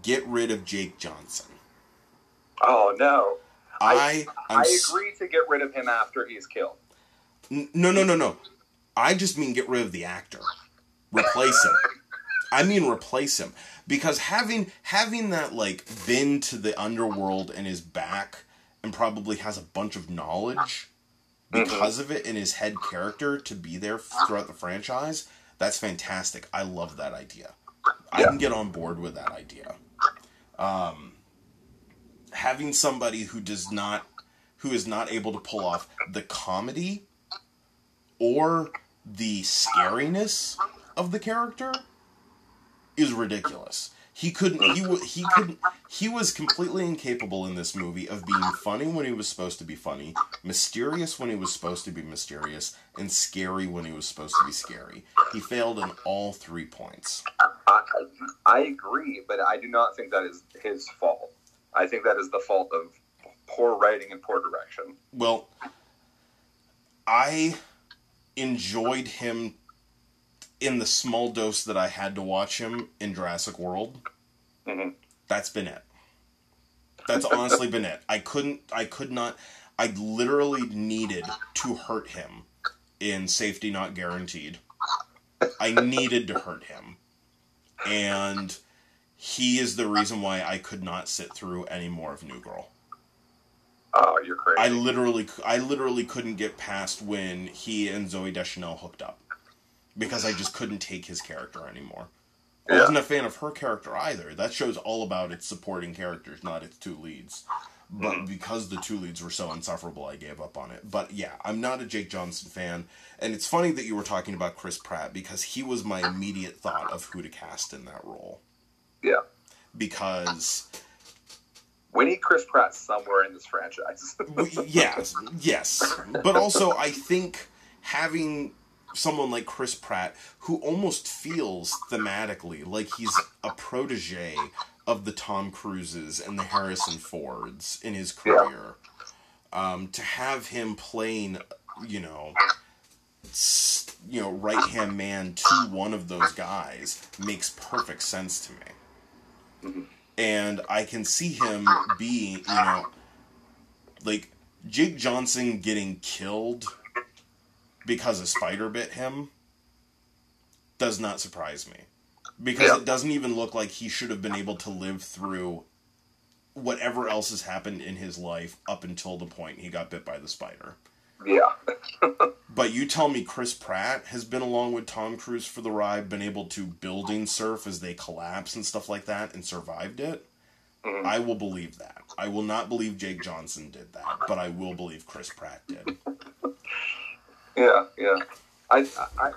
get rid of jake johnson Oh no. i I s- agree to get rid of him after he's killed. N- No, no, no, no. I just mean get rid of the actor. Replace him. I mean replace him because having having that like been to the underworld and is back and probably has a bunch of knowledge because of it in his head character to be there throughout the franchise. That's fantastic. I love that idea. I can get on board with that idea. Um, having somebody who does not who is not able to pull off the comedy or the scariness of the character is ridiculous. He couldn't. He he couldn't. He was completely incapable in this movie of being funny when he was supposed to be funny, mysterious when he was supposed to be mysterious, and scary when he was supposed to be scary. He failed in all three points. I, I agree, but I do not think that is his fault. I think that is the fault of poor writing and poor direction. Well, I enjoyed him in the small dose that I had to watch him in Jurassic World. hmm That's been it. That's honestly been it. I couldn't. I could not. I literally needed to hurt him in Safety Not Guaranteed. I needed to hurt him, and he is the reason why I could not sit through any more of New Girl. Oh, you're crazy. I literally, I literally couldn't get past when he and Zooey Deschanel hooked up because I just couldn't take his character anymore. I Yeah. wasn't a fan of her character either. That show's all about its supporting characters, not its two leads. But Mhm. because the two leads were so insufferable, I gave up on it. But yeah, I'm not a Jake Johnson fan, and it's funny that you were talking about Chris Pratt because he was my immediate thought of who to cast in that role. Yeah. Because we need Chris Pratt somewhere in this franchise. Yes, yes. But also, I think having someone like Chris Pratt, who almost feels thematically like he's a protege of the Tom Cruises and the Harrison Fords in his career, um, to have him playing, you know, you know, right hand man to one of those guys makes perfect sense to me Mhm. And I can see him being, you know, like Jake Johnson getting killed because a spider bit him does not surprise me. Because Yeah. it doesn't even look like he should have been able to live through whatever else has happened in his life up until the point he got bit by the spider. yeah. But you tell me Chris Pratt has been along with Tom Cruise for the ride, been able to building surf as they collapse and stuff like that, and survived it. Mhm. I will believe that. I will not believe Jake Johnson did that, but I will believe Chris Pratt did. Yeah, yeah. I, I,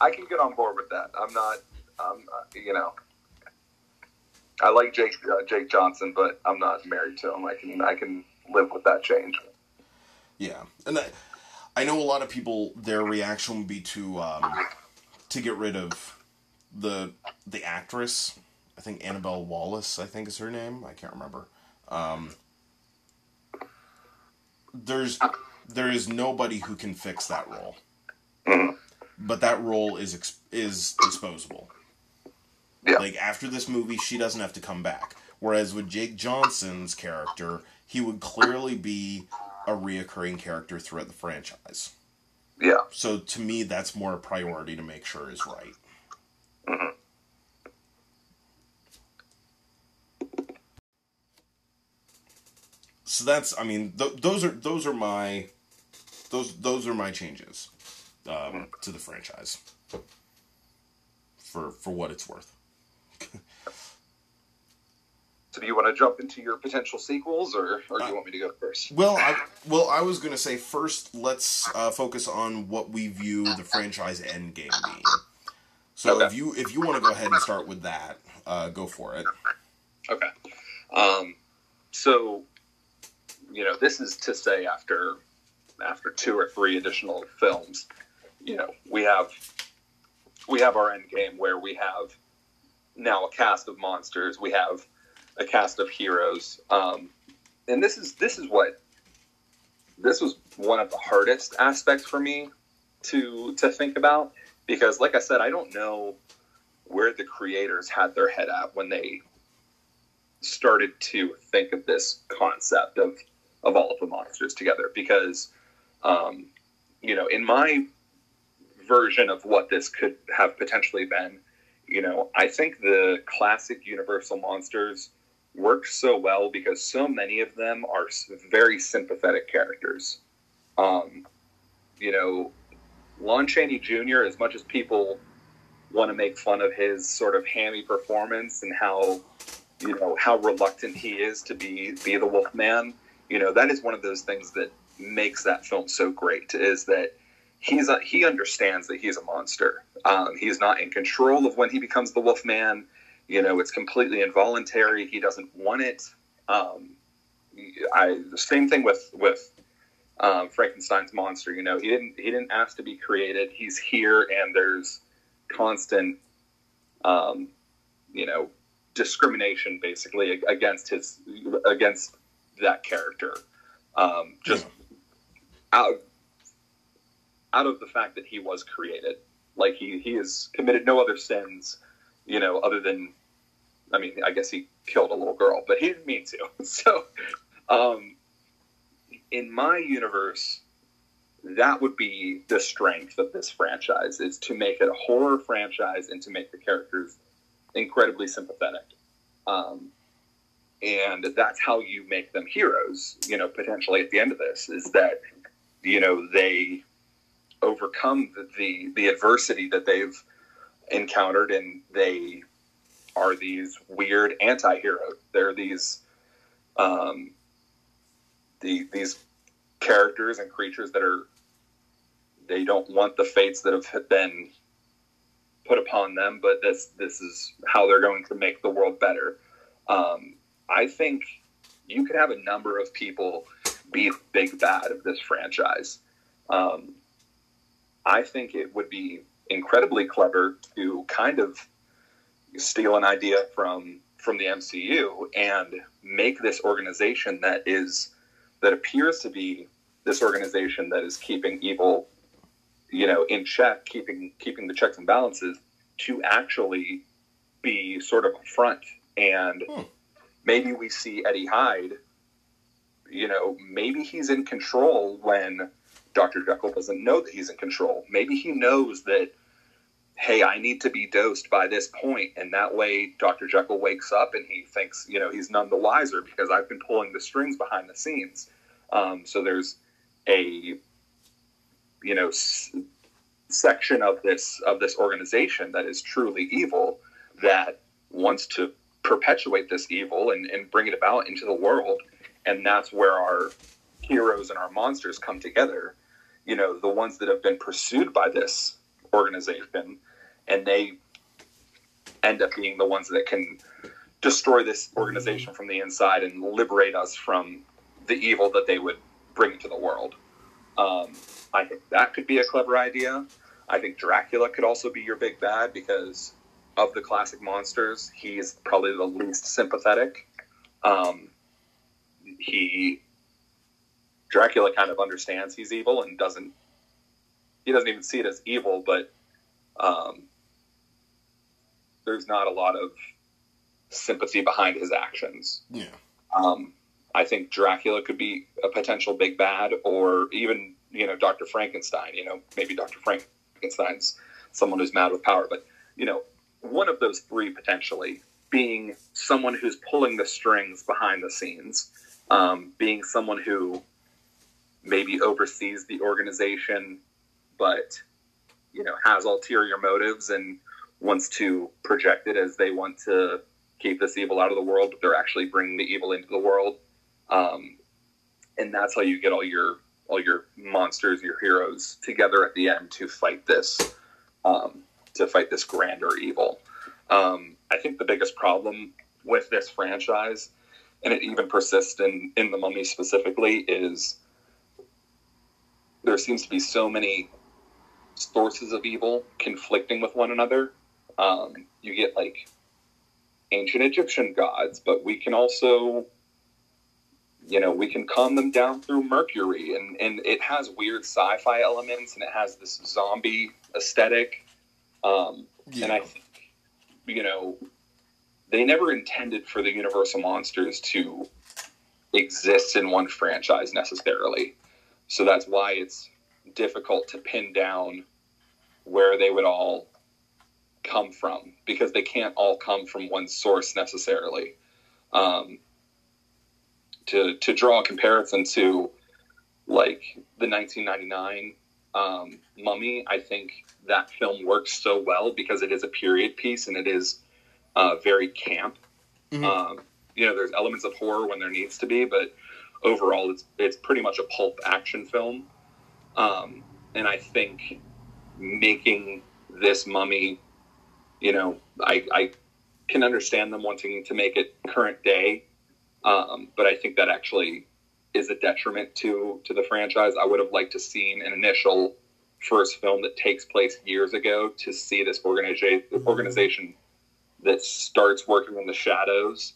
I can get on board with that. I'm not, um, you know, I like Jake uh, Jake Johnson, but I'm not married to him. I can I can live with that change. Yeah, and I, I know a lot of people. Their reaction would be to um, to get rid of the the actress. I think Annabelle Wallis. I think is her name. I can't remember. Um, there's there is nobody who can fix that role, but that role is is disposable. Yeah. Like after this movie, she doesn't have to come back. Whereas with Jake Johnson's character, he would clearly be a reoccurring character throughout the franchise. Yeah, So to me, that's more a priority to make sure is right. Mhm. So that's, I mean, th- those are those are my those those are my changes um, to the franchise for for what it's worth. So do you want to jump into your potential sequels, or, or do Uh, you want me to go first? Well, I well I was gonna say first let's uh, focus on what we view the franchise end game being. So Okay. if you if you want to go ahead and start with that, uh, go for it. Okay. Um, so, you know, this is to say after after two or three additional films, you know, we have we have our end game where we have now a cast of monsters, we have a cast of heroes, um, and this is this is what this was one of the hardest aspects for me to to think about because, like I said, I don't know where the creators had their head at when they started to think of this concept of of all of the monsters together because um, you know in my version of what this could have potentially been you know i think the classic universal monsters work so well because so many of them are very sympathetic characters um, you know lon chaney jr as much as people want to make fun of his sort of hammy performance and how you know how reluctant he is to be be the Wolfman. You know that is one of those things that makes that film so great. Is that he's a, he understands that he's a monster. Um, he's not in control of when he becomes the Wolfman. You know, it's completely involuntary. He doesn't want it. Um, I the same thing with with um, Frankenstein's monster. You know, he didn't he didn't ask to be created. He's here, and there's constant, um, you know, discrimination basically against his against that character. Um, just out out of the fact that he was created, like he he has committed no other sins, you know, other than, I mean, I guess he killed a little girl, but he didn't mean to. So, um, in my universe, that would be the strength of this franchise is to make it a horror franchise and to make the characters incredibly sympathetic. Um, and that's how you make them heroes, you know, potentially at the end of this is that, you know, they overcome the, the, the adversity that they've encountered and they are these weird anti-heroes. They're these, um, the, these characters and creatures that are they don't want the fates that have been put upon them, but this this is how they're going to make the world better. Um, I think you could have a number of people be big bad of this franchise. Um, I think it would be incredibly clever to kind of steal an idea from from the MCU and make this organization that is that appears to be this organization that is keeping evil, you know, in check, keeping keeping the checks and balances, to actually be sort of a front. And hmm. maybe we see Eddie Hyde, you know, maybe he's in control when Dr. Jekyll doesn't know that he's in control. Maybe he knows that, hey, I need to be dosed by this point, and that way Dr. Jekyll wakes up and he thinks, you know, he's none the wiser because I've been pulling the strings behind the scenes. Um, so there's a you know s- section of this of this organization that is truly evil that wants to perpetuate this evil and, and bring it about into the world and that's where our heroes and our monsters come together you know the ones that have been pursued by this organization and they end up being the ones that can destroy this organization from the inside and liberate us from the evil that they would bring to the world. Um, I think that could be a clever idea. I think Dracula could also be your big bad because of the classic monsters, he's probably the least sympathetic. Um, he Dracula kind of understands he's evil and doesn't he doesn't even see it as evil, but um, there's not a lot of sympathy behind his actions. Yeah. Um, I think Dracula could be a potential big bad, or even you know Doctor Frankenstein. You know, maybe Doctor Frankenstein's someone who's mad with power, but you know, one of those three potentially being someone who's pulling the strings behind the scenes, um, being someone who maybe oversees the organization, but you know has ulterior motives and wants to project it as they want to keep this evil out of the world, but they're actually bringing the evil into the world. Um, and that's how you get all your all your monsters, your heroes together at the end to fight this um, to fight this grander evil. Um, I think the biggest problem with this franchise, and it even persists in in the Mummy specifically, is there seems to be so many sources of evil conflicting with one another. Um, you get like ancient Egyptian gods, but we can also you know, we can calm them down through Mercury, and and it has weird sci-fi elements, and it has this zombie aesthetic. Um, yeah. And I think, you know, they never intended for the Universal monsters to exist in one franchise necessarily. So that's why it's difficult to pin down where they would all come from because they can't all come from one source necessarily. Um, to to draw a comparison to like the 1999 um, Mummy, I think that film works so well because it is a period piece and it is uh, very camp. Mm-hmm. Um, you know, there's elements of horror when there needs to be, but overall, it's it's pretty much a pulp action film. Um, and I think making this mummy, you know, I, I can understand them wanting to make it current day, um, but I think that actually is a detriment to to the franchise. I would have liked to seen an initial first film that takes place years ago to see this organization organization that starts working in the shadows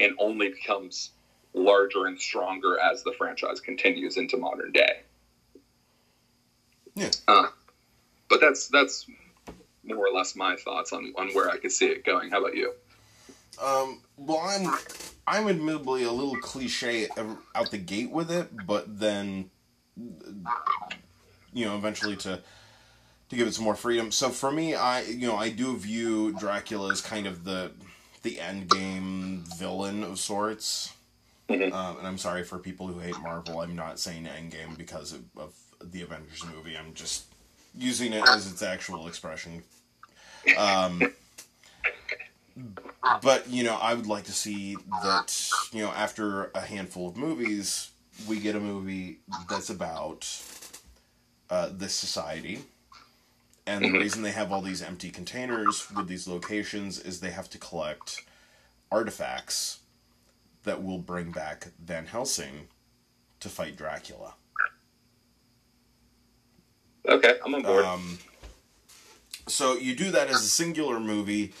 and only becomes larger and stronger as the franchise continues into modern day. Yeah. Uh, but that's that's more or less my thoughts on, on where I could see it going. How about you? Um, well, I'm I'm admittedly a little cliche out the gate with it, but then you know eventually to to give it some more freedom. So for me, I you know I do view Dracula as kind of the the end game villain of sorts. Mm-hmm. Um, and I'm sorry for people who hate Marvel. I'm not saying Endgame because of, of the Avengers movie. I'm just using it as its actual expression. Um, but you know, I would like to see that you know after a handful of movies, we get a movie that's about uh, this society. And the mm-hmm. reason they have all these empty containers with these locations is they have to collect artifacts that will bring back Van Helsing to fight Dracula. Okay, I'm on board. Um, so you do that as a singular movie,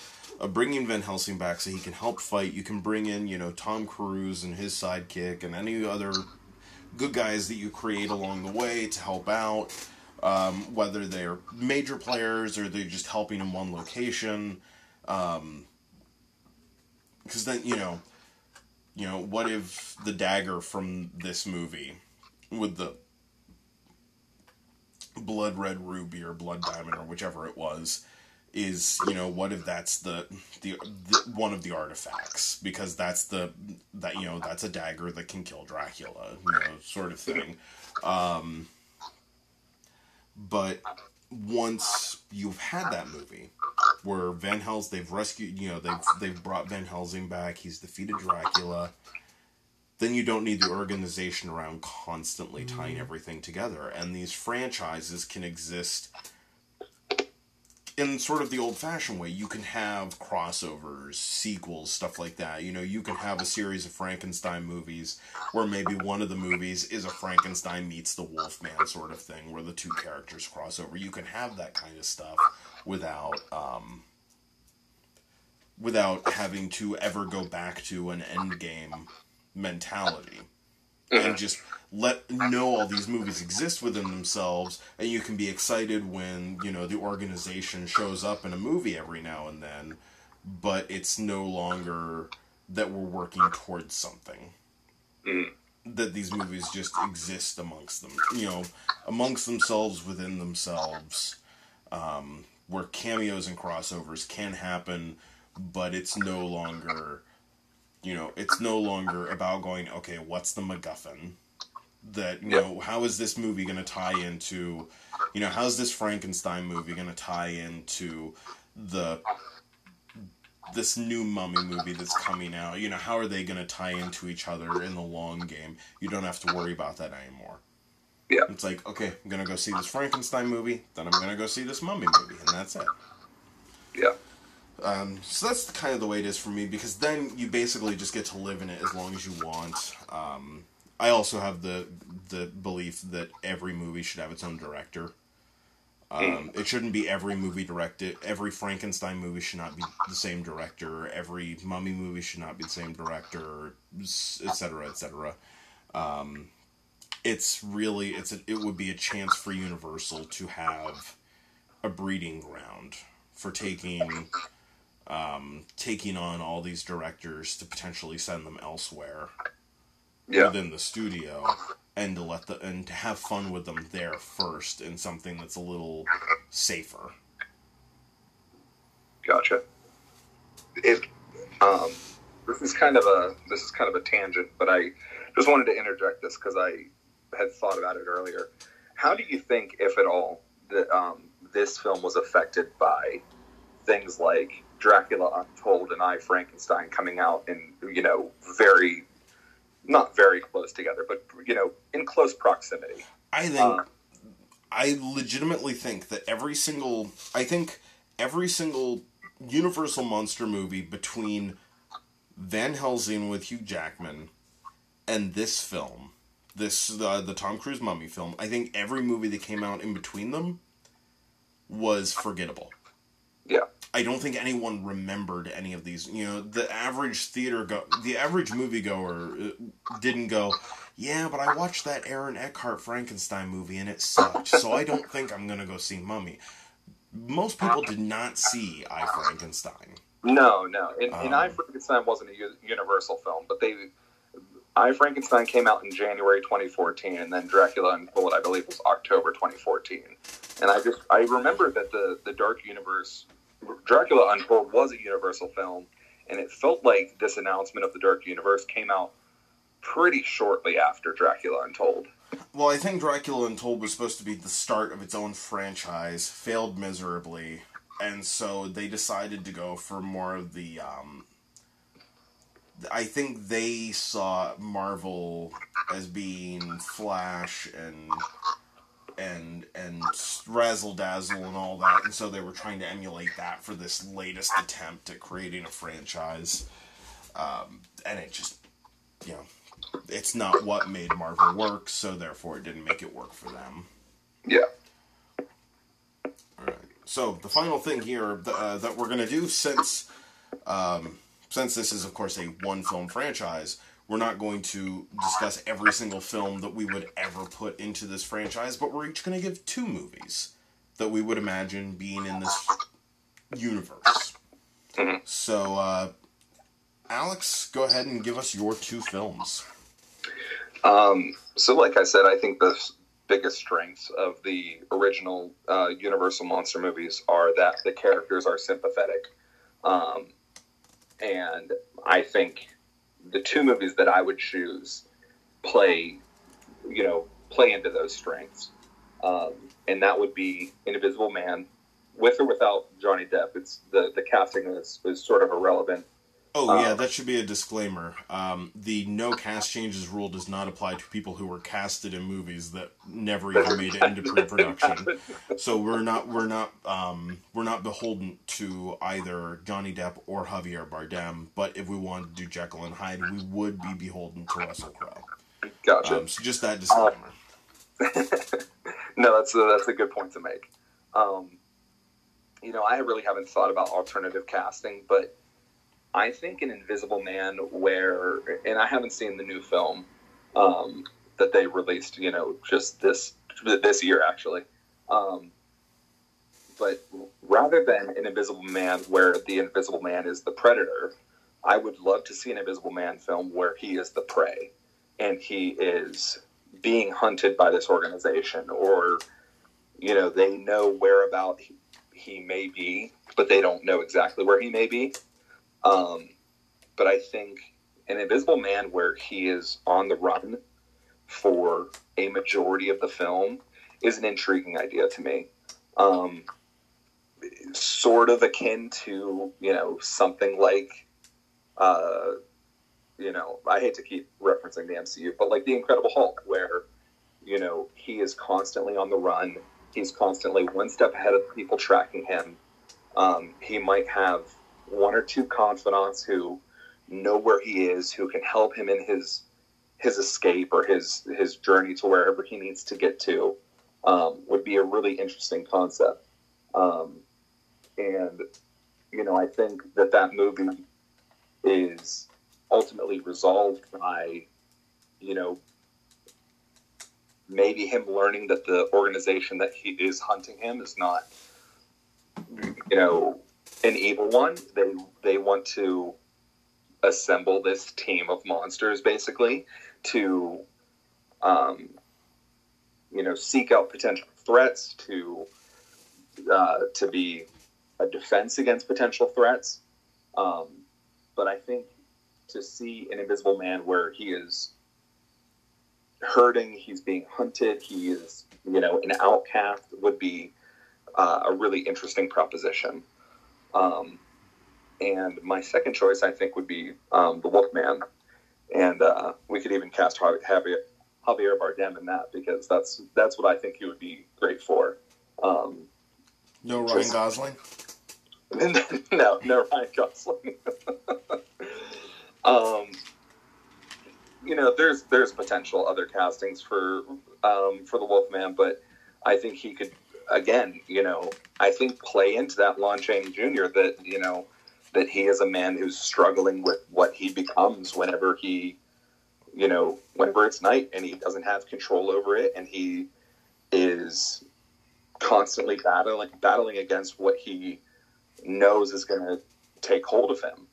bringing Van Helsing back so he can help fight. You can bring in, you know, Tom Cruise and his sidekick and any other good guys that you create along the way to help out. Um, whether they're major players or they're just helping in one location. Because um, then, you know, you know, what if the dagger from this movie with the blood red ruby or blood diamond or whichever it was is you know what if that's the, the, the one of the artifacts? Because that's the that you know that's a dagger that can kill Dracula you know sort of thing. Um but once you've had that movie where Van Hels they've rescued you know they've they've brought Van Helsing back he's defeated Dracula then you don't need the organization around constantly tying everything together and these franchises can exist in sort of the old fashioned way, you can have crossovers, sequels, stuff like that. You know, you can have a series of Frankenstein movies where maybe one of the movies is a Frankenstein meets the Wolfman sort of thing, where the two characters cross over. You can have that kind of stuff without um, without having to ever go back to an end game mentality and just let know all these movies exist within themselves and you can be excited when you know the organization shows up in a movie every now and then but it's no longer that we're working towards something. Mm. that these movies just exist amongst them you know amongst themselves within themselves. Um, where cameos and crossovers can happen but it's no longer you know it's no longer about going okay what's the macguffin that you yep. know how is this movie going to tie into you know how's this frankenstein movie going to tie into the this new mummy movie that's coming out? You know how are they going to tie into each other in the long game? You don't have to worry about that anymore. Yeah. It's like okay i'm going to go see this frankenstein movie then i'm going to go see this mummy movie and that's it um, so that's kind of the way it is for me because then you basically just get to live in it as long as you want. Um, I also have the the belief that every movie should have its own director. Um, it shouldn't be every movie directed. Every Frankenstein movie should not be the same director. Every Mummy movie should not be the same director, etc., etc. Um, it's really it's a, it would be a chance for Universal to have a breeding ground for taking um, taking on all these directors to potentially send them elsewhere yeah. within the studio and to let the and to have fun with them there first in something that's a little safer. Gotcha. It um, this is kind of a this is kind of a tangent, but I just wanted to interject this because I had thought about it earlier. How do you think, if at all, that um, this film was affected by things like Dracula Untold and I Frankenstein coming out in you know very not very close together, but you know in close proximity. I think uh, I legitimately think that every single I think every single Universal monster movie between Van Helsing with Hugh Jackman and this film, this uh, the Tom Cruise Mummy film, I think every movie that came out in between them was forgettable. I don't think anyone remembered any of these. You know, the average theater go, the average moviegoer uh, didn't go, yeah, but I watched that Aaron Eckhart Frankenstein movie and it sucked, so I don't think I'm gonna go see Mummy. Most people did not see I Frankenstein. No, no, and, um, and I Frankenstein wasn't a Universal film, but they I Frankenstein came out in January 2014, and then Dracula Untold, I believe, was October 2014. And I just I remember that the the Dark Universe, Dracula Untold, was a Universal film, and it felt like this announcement of the Dark Universe came out pretty shortly after Dracula Untold. Well, I think Dracula Untold was supposed to be the start of its own franchise, failed miserably, and so they decided to go for more of the um, I think they saw Marvel as being Flash and and and razzle dazzle and all that, and so they were trying to emulate that for this latest attempt at creating a franchise. Um, and it just, you know, it's not what made Marvel work, so therefore it didn't make it work for them. Yeah. All right. So the final thing here uh, that we're gonna do, since um, since this is, of course, a one film franchise, we're not going to discuss every single film that we would ever put into this franchise, but we're each going to give two movies that we would imagine being in this universe. Mm-hmm. So, uh, Alex, go ahead and give us your two films. Um, so, like I said, I think the biggest strengths of the original uh, Universal monster movies are that the characters are sympathetic. Um, and I think the two movies that I would choose play, you know, play into those strengths, um, and that would be Invisible Man, with or without Johnny Depp. It's the the casting is, is sort of irrelevant. Oh yeah, um, that should be a disclaimer. Um, the no cast changes rule does not apply to people who were casted in movies that never even made it into pre-production. so we're not we're not um, we're not beholden to either Johnny Depp or Javier Bardem. But if we wanted to do Jekyll and Hyde, we would be beholden to Russell Crowe. Gotcha. Um, so just that disclaimer. no, that's a, that's a good point to make. Um, you know, I really haven't thought about alternative casting, but I think an Invisible Man, where and I haven't seen the new film um, that they released, you know, just this this year actually. Um, but rather than an Invisible Man, where the Invisible Man is the predator, I would love to see an Invisible Man film where he is the prey and he is being hunted by this organization, or you know, they know whereabout he, he may be, but they don't know exactly where he may be um, but I think an Invisible Man, where he is on the run for a majority of the film, is an intriguing idea to me. Um, sort of akin to you know something like, uh, you know, I hate to keep referencing the MCU, but like the Incredible Hulk, where you know he is constantly on the run. He's constantly one step ahead of people tracking him. Um, he might have one or two confidants who know where he is, who can help him in his his escape or his his journey to wherever he needs to get to, um, would be a really interesting concept. Um, and you know, I think that that movie is ultimately resolved by, you know, maybe him learning that the organization that he is hunting him is not, you know, an evil one. They they want to assemble this team of monsters basically to um, you know seek out potential threats to uh, to be a defense against potential threats. Um, but I think to see an invisible man where he is hurting, he's being hunted, he is you know an outcast would be uh, a really interesting proposition. Um, and my second choice, I think, would be um, the Wolfman, and uh, we could even cast Javier, Javier Bardem in that because that's that's what I think he would be great for. Um, no Ryan just, Gosling. no, no Ryan Gosling. um, you know, there's there's potential other castings for um, for the Wolfman, but I think he could again, you know, I think play into that Lon Chaney Jr. that you know that he is a man who's struggling with what he becomes whenever he, you know, whenever it's night and he doesn't have control over it and he is constantly battling battling against what he knows is going to take hold of him.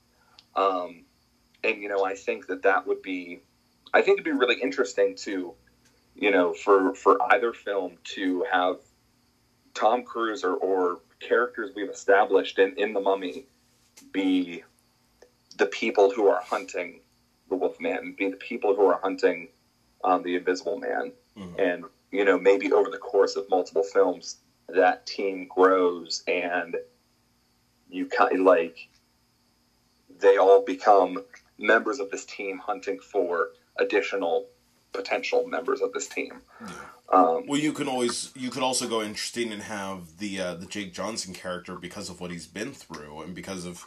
Um, and you know, I think that that would be, I think it'd be really interesting to, you know, for for either film to have Tom Cruise or, or characters we've established in, in the Mummy be the people who are hunting the Wolfman, be the people who are hunting um, the Invisible Man, mm-hmm. and you know maybe over the course of multiple films that team grows and you kind of like they all become members of this team hunting for additional potential members of this team. Yeah. Um, well, you can always you could also go interesting and have the uh, the Jake Johnson character because of what he's been through and because of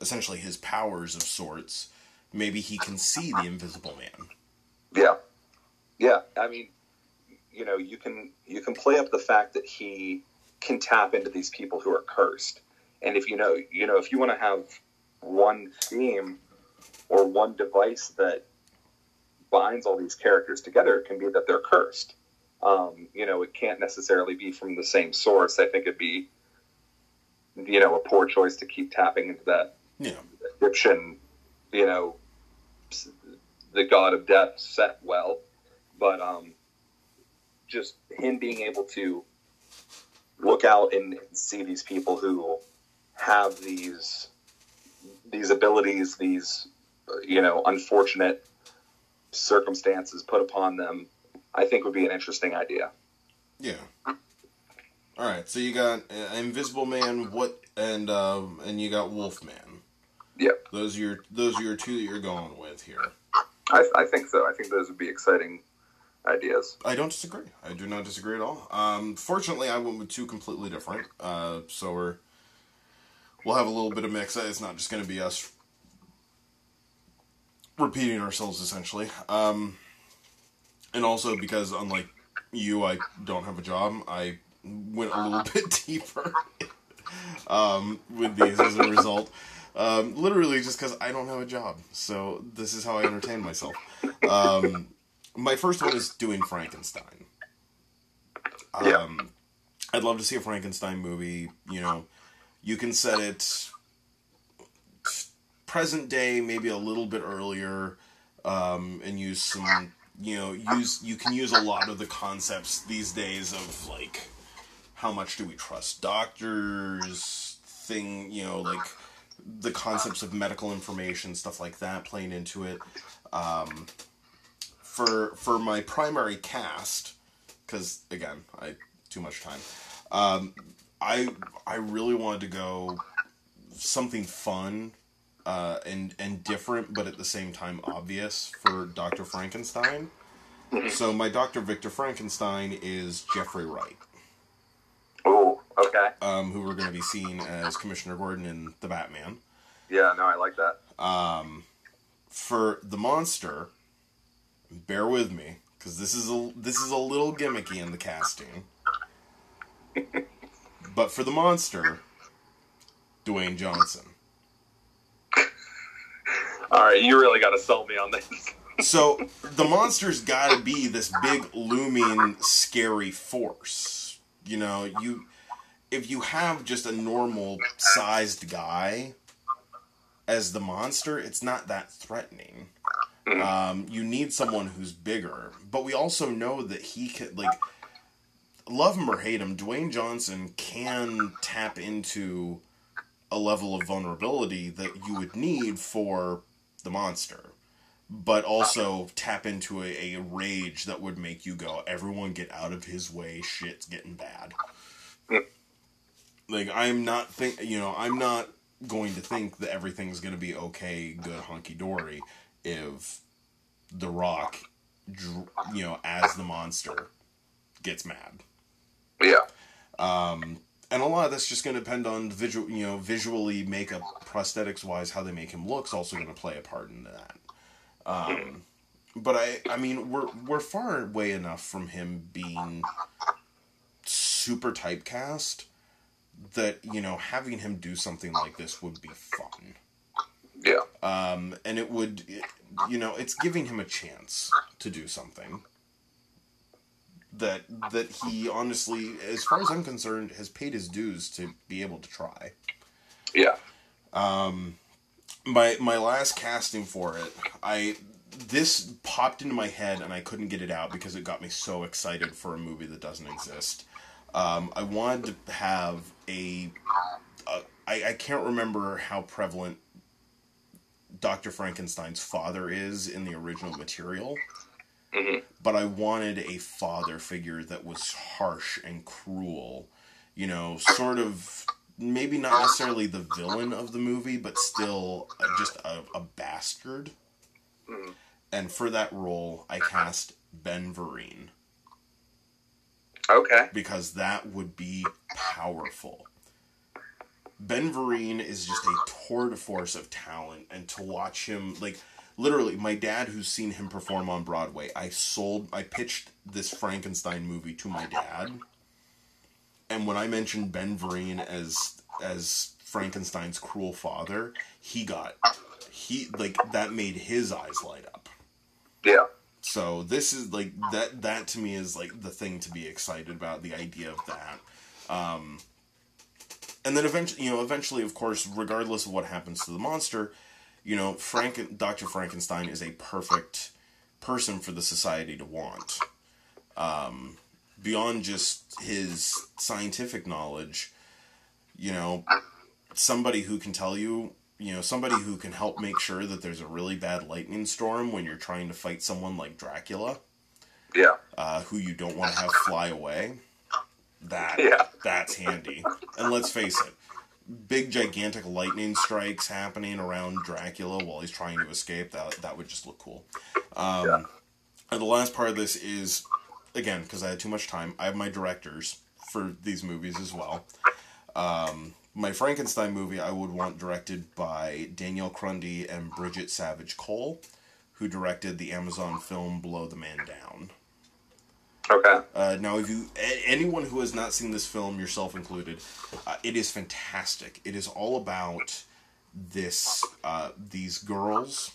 essentially his powers of sorts. Maybe he can see the Invisible Man. Yeah, yeah. I mean, you know, you can you can play up the fact that he can tap into these people who are cursed, and if you know, you know, if you want to have one theme or one device that binds all these characters together, it can be that they're cursed. Um, you know, it can't necessarily be from the same source. I think it'd be, you know, a poor choice to keep tapping into that yeah. Egyptian, you know, the god of death set well. But um, just him being able to look out and see these people who have these these abilities, these you know unfortunate circumstances put upon them, I think would be an interesting idea. Yeah. All right, so you got uh, Invisible Man, what, and uh, and you got Wolfman. Yep. Those are your those are your two that you're going with here. I, I think so. I think those would be exciting ideas. I don't disagree. I do not disagree at all. Um, fortunately, I went with two completely different. Uh, so we're we'll have a little bit of mix. It's not just going to be us repeating ourselves essentially. Um, and also because unlike you, I don't have a job. I went a little bit deeper um, with these as a result. Um, literally just because I don't have a job. So this is how I entertain myself. Um, my first one is doing Frankenstein. Yeah. Um, I'd love to see a Frankenstein movie. You know, you can set it present day, maybe a little bit earlier, um, and use some. You know, use you can use a lot of the concepts these days of like how much do we trust doctors thing. You know, like the concepts of medical information, stuff like that, playing into it. Um, for for my primary cast, because again, I too much time. Um, I I really wanted to go something fun uh, and and different, but at the same time obvious for Doctor Frankenstein. So my Doctor Victor Frankenstein is Jeffrey Wright. Oh, okay. Um, who we're going to be seeing as Commissioner Gordon in the Batman. Yeah, no, I like that. Um, for the monster, bear with me because this is a this is a little gimmicky in the casting. but for the monster, Dwayne Johnson. All right, you really got to sell me on this. so the monster's got to be this big looming scary force. You know, you if you have just a normal sized guy as the monster, it's not that threatening. Um, you need someone who's bigger, but we also know that he could like love him or hate him. Dwayne Johnson can tap into a level of vulnerability that you would need for the monster, but also tap into a, a rage that would make you go, "Everyone, get out of his way! Shit's getting bad." like I'm not think, you know, I'm not going to think that everything's going to be okay, good, hunky dory, if The Rock, you know, as the monster, gets mad. Yeah. Um, and a lot of that's just going to depend on visual, you know, visually makeup, prosthetics wise, how they make him look is also going to play a part in that. Um, but I, I mean, we're we're far away enough from him being super typecast that you know having him do something like this would be fun. Yeah. Um, and it would, you know, it's giving him a chance to do something that that he honestly, as far as I'm concerned, has paid his dues to be able to try. Yeah. Um, my my last casting for it, I this popped into my head and I couldn't get it out because it got me so excited for a movie that doesn't exist. Um, I wanted to have a, a I, I can't remember how prevalent Dr. Frankenstein's father is in the original material, Mhm. but I wanted a father figure that was harsh and cruel, you know, sort of maybe not necessarily the villain of the movie, but still uh, just a, a bastard. Mhm. And for that role, I cast Ben Vereen Okay. because that would be powerful. Ben Vereen is just a tour de force of talent, and to watch him, like, literally, my dad, who's seen him perform on Broadway, I sold, I pitched this Frankenstein movie to my dad, and when I mentioned Ben Vereen as as Frankenstein's cruel father, he got, he like that made his eyes light up. Yeah. So this is like that. That to me is like the thing to be excited about. The idea of that, um, and then eventually, you know, eventually, of course, regardless of what happens to the monster, you know, Frank, Doctor Frankenstein is a perfect person for the society to want. Um, beyond just his scientific knowledge, you know, somebody who can tell you you know somebody who can help make sure that there's a really bad lightning storm when you're trying to fight someone like Dracula, Yeah. uh, who you don't want to have fly away. That Yeah. that's handy. And let's face it, big gigantic lightning strikes happening around Dracula while he's trying to escape. That that would just look cool. Um, Yeah. And the last part of this is, again, because I had too much time. I have my directors for these movies as well. Um, my Frankenstein movie, I would want directed by Danielle Krudy and Bridget Savage Cole, who directed the Amazon film Blow the Man Down. Okay. Uh, now, if you anyone who has not seen this film, yourself included, uh, it is fantastic. It is all about this uh, these girls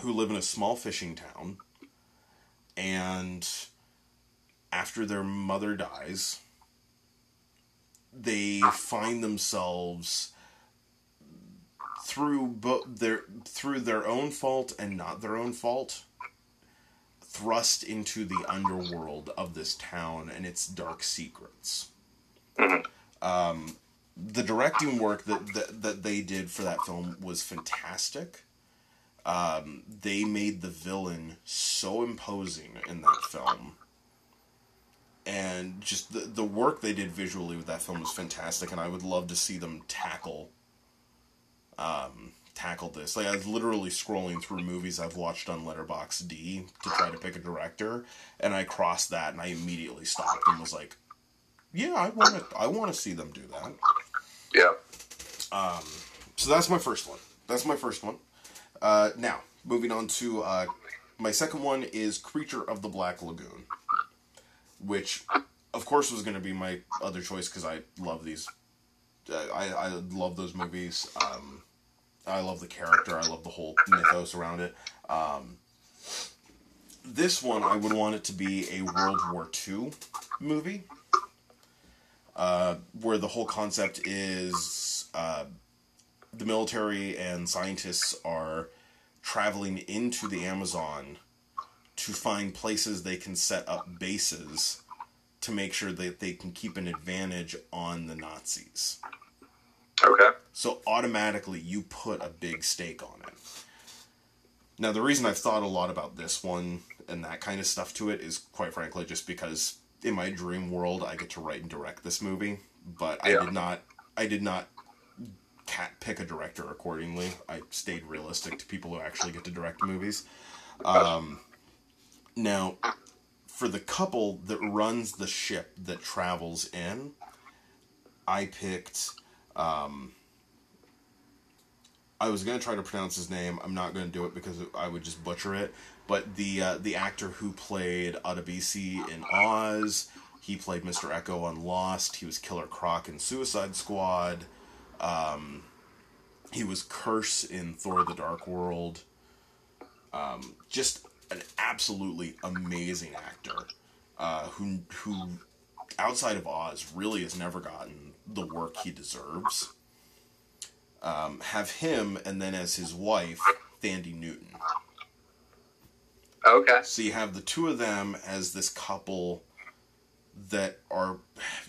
who live in a small fishing town, and after their mother dies, they find themselves through bo- their through their own fault and not their own fault thrust into the underworld of this town and its dark secrets. Mhm. Um, the directing work that, that that they did for that film was fantastic. Um, they made the villain so imposing in that film, and just the the work they did visually with that film was fantastic. And I would love to see them tackle um, tackle this. Like I was literally scrolling through movies I've watched on Letterboxd to try to pick a director, and I crossed that, and I immediately stopped and was like, "Yeah, I want to. I want to see them do that." Yeah. Um, so that's my first one. That's my first one. Uh, now moving on to uh, my second one is Creature of the Black Lagoon, which, of course, was going to be my other choice because I love these. Uh, I I love those movies. Um, I love the character. I love the whole mythos around it. Um, this one, I would want it to be a World War II movie, uh, where the whole concept is uh, the military and scientists are traveling into the Amazon to find places they can set up bases to make sure that they can keep an advantage on the Nazis. Okay. So automatically you put a big stake on it. Now the reason I've thought a lot about this one and that kind of stuff to it is quite frankly just because in my dream world I get to write and direct this movie, but I did not I did not cat pick a director accordingly. I stayed realistic to people who actually get to direct movies. Um, now, for the couple that runs the ship that travels in, I picked. Um, I was gonna try to pronounce his name. I'm not gonna do it because I would just butcher it. But the uh, the actor who played Adebisi in Oz, he played Mr. Eko on Lost. He was Killer Croc in Suicide Squad. Um, he was Kurse in Thor: The Dark World. Um, just an absolutely amazing actor uh, who who outside of Oz really has never gotten the work he deserves. Um, have him and then as his wife, Thandie Newton. Okay. So you have the two of them as this couple that are,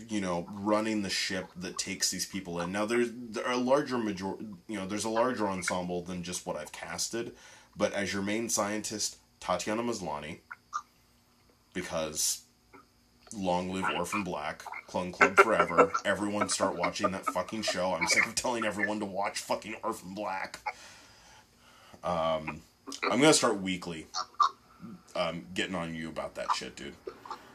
you know, running the ship that takes these people in. Now there's there are a larger major, you know, there's a larger ensemble than just what I've casted, but as your main scientist, Tatiana Maslany, because long live Orphan Black, Clone Club forever. Everyone start watching that fucking show. I'm sick of telling everyone to watch fucking Orphan Black. Um, I'm gonna start weekly. Um, getting on you about that shit, dude.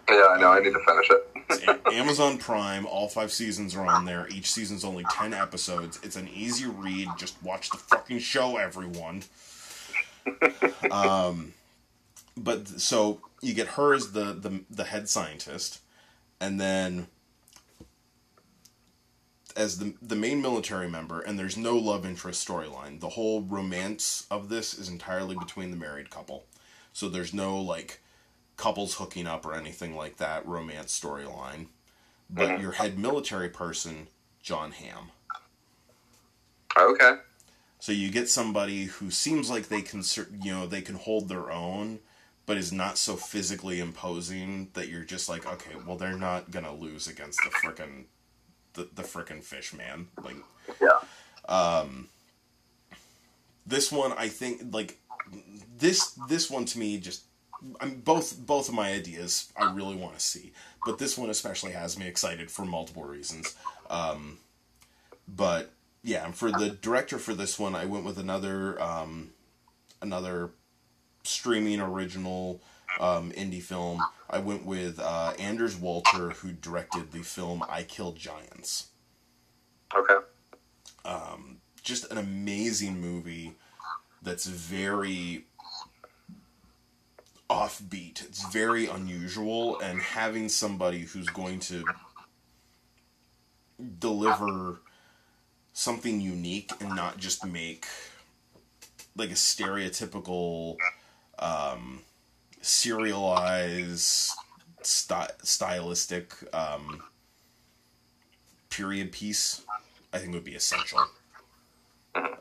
Yeah, I know. I need to finish it. Amazon Prime. All five seasons are on there. Each season's only ten episodes. It's an easy read. Just watch the fucking show, everyone. Um, but so you get her as the the the head scientist, and then as the the main military member. And there's no love interest storyline. The whole romance of this is entirely between the married couple. So there's no like couples hooking up or anything like that romance storyline. But mm-hmm. your head military person, Jon Hamm. Okay. So you get somebody who seems like they can, you know, they can hold their own, but is not so physically imposing that you're just like, okay, well, they're not gonna lose against the frickin' the the frickin' fish man. Like Yeah. Um this one, I think, like this this one to me just. I'm both both of my ideas I really want to see, but this one especially has me excited for multiple reasons. Um, but yeah, and for the director for this one, I went with another um, another streaming original um, indie film. I went with uh, Anders Walter, who directed the film I Kill Giants. Okay. Just an amazing movie that's very offbeat. It's very unusual, and having somebody who's going to deliver something unique and not just make like a stereotypical um, serialized sty- stylistic um, period piece i think would be essential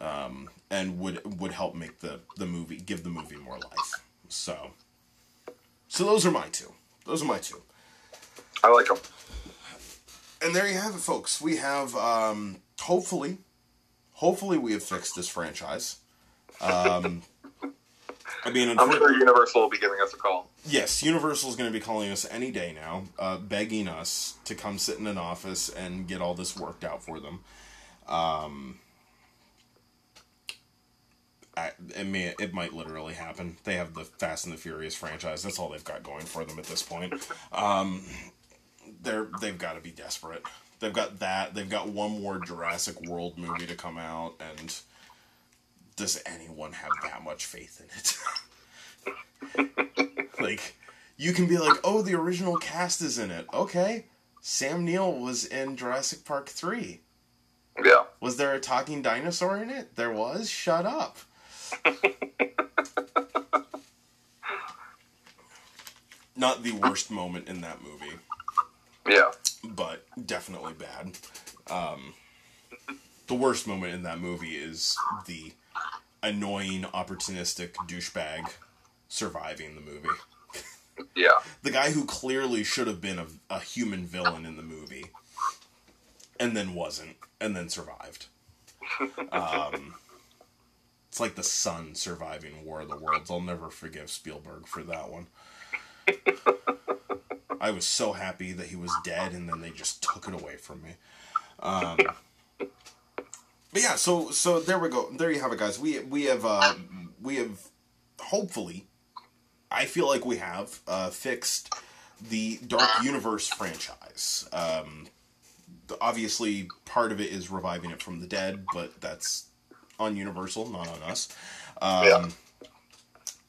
um, and would would help make the the movie give the movie more life so so those are my two those are my two I like them. and there you have it, folks. We have um, hopefully, hopefully we have fixed this franchise. Um, I mean, I'm sure Universal will be giving us a call. yes, Universal is going to be calling us any day now, uh, begging us to come sit in an office and get all this worked out for them. Um, I, it may it might literally happen. They have the Fast and the Furious franchise. That's all they've got going for them at this point. Um, they're they've got to be desperate. They've got that. They've got one more Jurassic World movie to come out, and does anyone have that much faith in it? like, you can be like, oh, the original cast is in it. Okay, Sam Neill was in Jurassic Park three. Yeah. Was there a talking dinosaur in it? There was. Shut up. Not the worst moment in that movie, Yeah. but definitely bad. Um, the worst moment in that movie is the annoying, opportunistic douchebag surviving the movie. Yeah. The guy who clearly should have been a, a human villain in the movie, and then wasn't, and then survived. Um, it's like the son surviving War of the Worlds. I'll never forgive Spielberg for that one. I was so happy that he was dead, and then they just took it away from me. Um, but yeah, so so there we go. There you have it, guys. We we have uh, we have hopefully, I feel like we have uh, fixed the Dark Universe franchise. Um, obviously, part of it is reviving it from the dead, but that's on Universal, not on us. Um, Yeah.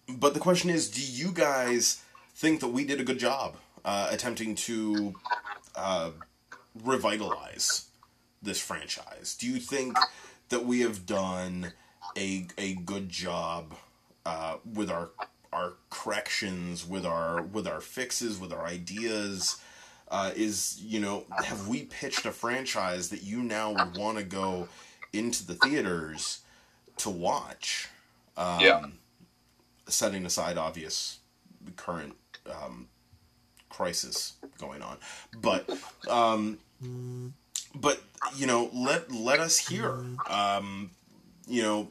But the question is, do you guys think that we did a good job uh, attempting to uh, revitalize this franchise? Do you think that we have done a a good job uh, with our our corrections, with our with our fixes, with our ideas? Uh, is you know have we pitched a franchise that you now would want to go into the theaters to watch? Um, Yeah. Setting aside obvious current um, crisis going on, but um, but you know let let us hear. Um, you know,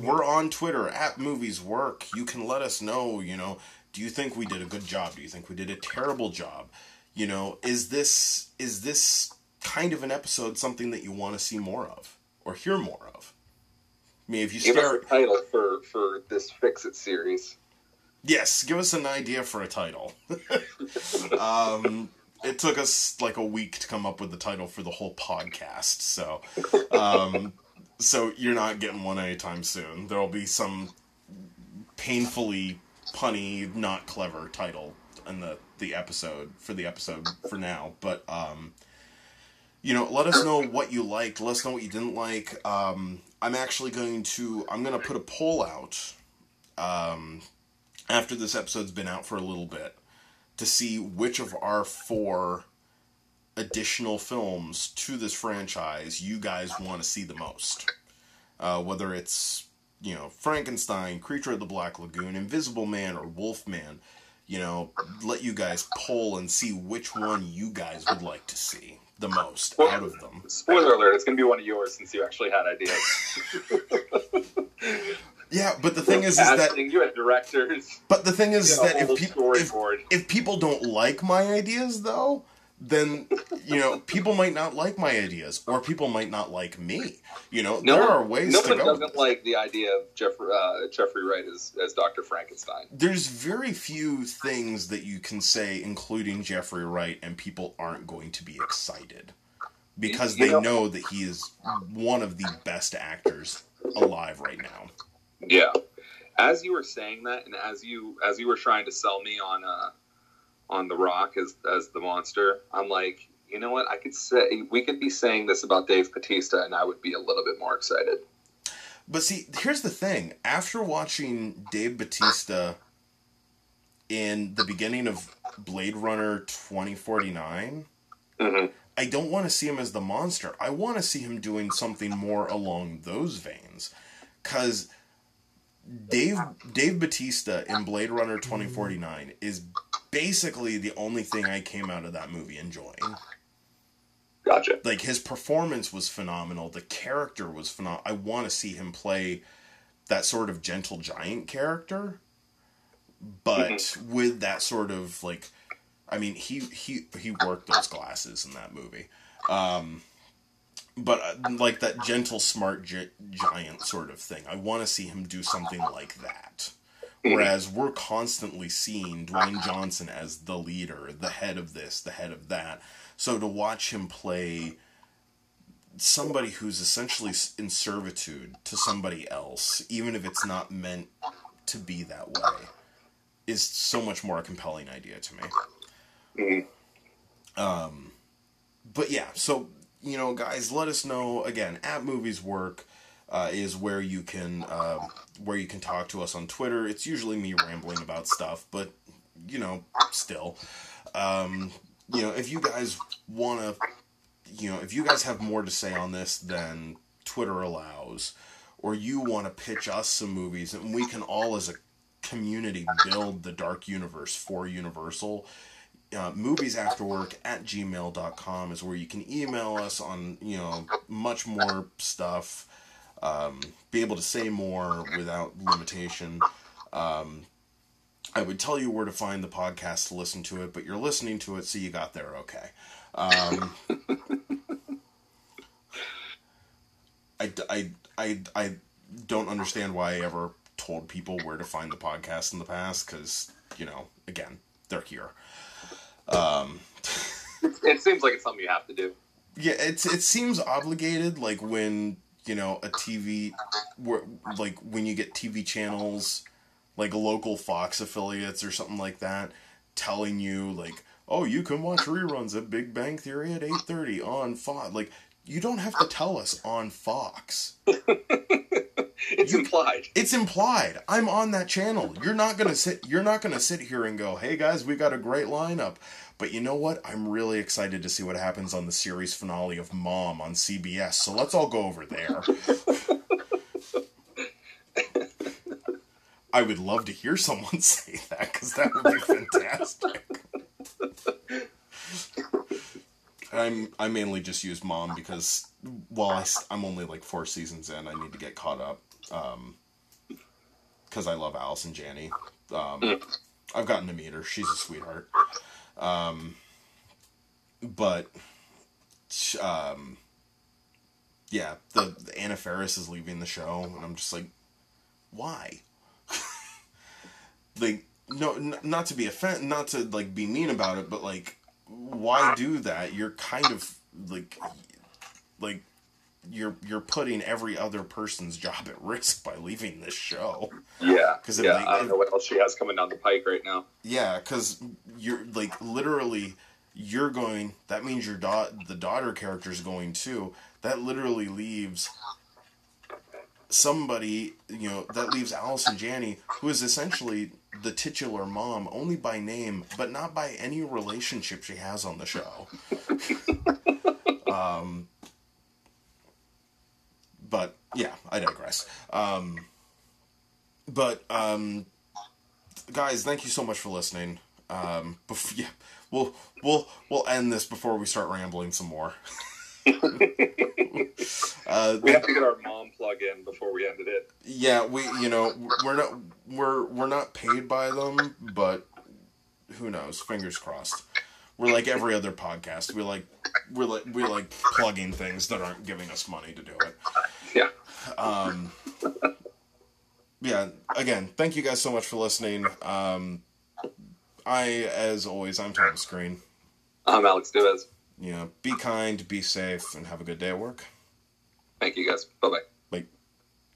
we're on Twitter at Movies Work. You can let us know. You know, do you think we did a good job? Do you think we did a terrible job? You know, is this is this kind of an episode something that you want to see more of or hear more of? I mean, if you Give us a title for for this Fix It series. yes, give us an idea for a title. um, it took us like a week to come up with the title for the whole podcast, so um, so you're not getting one anytime soon. There'll be some painfully punny, not clever title in the the episode for the episode for now. But um, you know, let us know what you liked. Let us know what you didn't like. Um, I'm actually going to I'm going to put a poll out um, after this episode's been out for a little bit to see which of our four additional films to this franchise you guys want to see the most. Uh, whether it's you know Frankenstein, Creature of the Black Lagoon, Invisible Man, or Wolfman. You know, let you guys poll and see which one you guys would like to see the most out of them. Spoiler alert: It's going to be one of yours since you actually had ideas. Yeah, but the thing is, is that you had directors. but the thing is You a that if people if, if people don't like my ideas though, then you know people might not like my ideas, or people might not like me. You know, No there are ways no to one go doesn't like the idea of Jeffrey uh, Jeffrey Wright as, as Doctor Frankenstein. There's very few things that you can say, including Jeffrey Wright, and people aren't going to be excited because You they know- know that he is one of the best actors alive right now. Yeah. As you were saying that, and as you as you were trying to sell me on uh on the Rock as as the monster, I'm like, you know what? I could say we could be saying this about Dave Batista, and I would be a little bit more excited. But see, here's the thing. After watching Dave Batista in the beginning of Blade Runner 2049, hmm I don't want to see him as the monster. I want to see him doing something more along those veins. Cuz Dave Dave Batista in Blade Runner 2049 is basically the only thing I came out of that movie enjoying. Gotcha. like his performance was phenomenal the character was phenomenal i want to see him play that sort of gentle giant character but with that sort of like i mean he he he worked those glasses in that movie um but uh, like that gentle smart gi- giant sort of thing i want to see him do something like that whereas we're constantly seeing dwayne johnson as the leader the head of this the head of that so to watch him play somebody who's essentially in servitude to somebody else, even if it's not meant to be that way, is so much more a compelling idea to me. Mhm. Um, but yeah, so you know, guys, let us know again at Movies Work. Uh, is where you can uh, where you can talk to us on Twitter. It's usually me rambling about stuff, but you know, still, um, you know, if you guys want to, you know, if you guys have more to say on this than Twitter allows, or you want to pitch us some movies, and we can all as a community build the dark universe for Universal. Uh, movies after work at gmail.com is where you can email us on you know much more stuff um, be able to say more without limitation um, i would tell you where to find the podcast to listen to it but you're listening to it so you got there okay um, I, I, I, I don't understand why I ever told people where to find the podcast in the past because you know again they're here. Um, It seems like it's something you have to do. yeah, it's it seems obligated like when you know a TV like when you get TV channels like local Fox affiliates or something like that telling you like oh you can watch reruns of Big Bang Theory at 8:30 on Fox like you don't have to tell us on Fox. It's You- implied. It's implied. I'm on that channel. You're not gonna sit. You're not gonna sit here and go, "Hey guys, we got a great lineup." But you know what? I'm really excited to see what happens on the series finale of Mom on CBS. So let's all go over there. I would love to hear someone say that because that would be fantastic. I'm I mainly just use Mom because while I, am only like four seasons in, I need to get caught up. Um, because I love Allison Janney. Um, I've gotten to meet her. She's a sweetheart. Um, but um, yeah, the, the Anna Faris is leaving the show, and I'm just like, why? like, no, n- not to be offend, not to like be mean about it, but like, why do that? You're kind of like, like you're you're putting every other person's job at risk by leaving this show. Yeah. 'Cause if yeah. I don't know what else she has coming down the pike right now. Yeah, because you're like literally you're going. That means your dot the daughter character is going too. That literally leaves somebody. You know that leaves Allison Janney, who is essentially the titular mom, only by name, but not by any relationship she has on the show. um, but yeah, I digress. Um, but um, guys, thank you so much for listening. Um, bef- yeah, we'll we'll we'll end this before we start rambling some more. uh, We have to get our mom plug in before we ended it. yeah, we you know we're not we're we're not paid by them, but who knows? Fingers crossed. We're like every other podcast. We like we're like we like plugging things that aren't giving us money to do it. Yeah. Um, yeah. Again, thank you guys so much for listening. Um, I, as always, I'm Thomas Green. I'm Alex Diaz. You know, be kind, be safe, and have a good day at work. Thank you guys. Bye bye.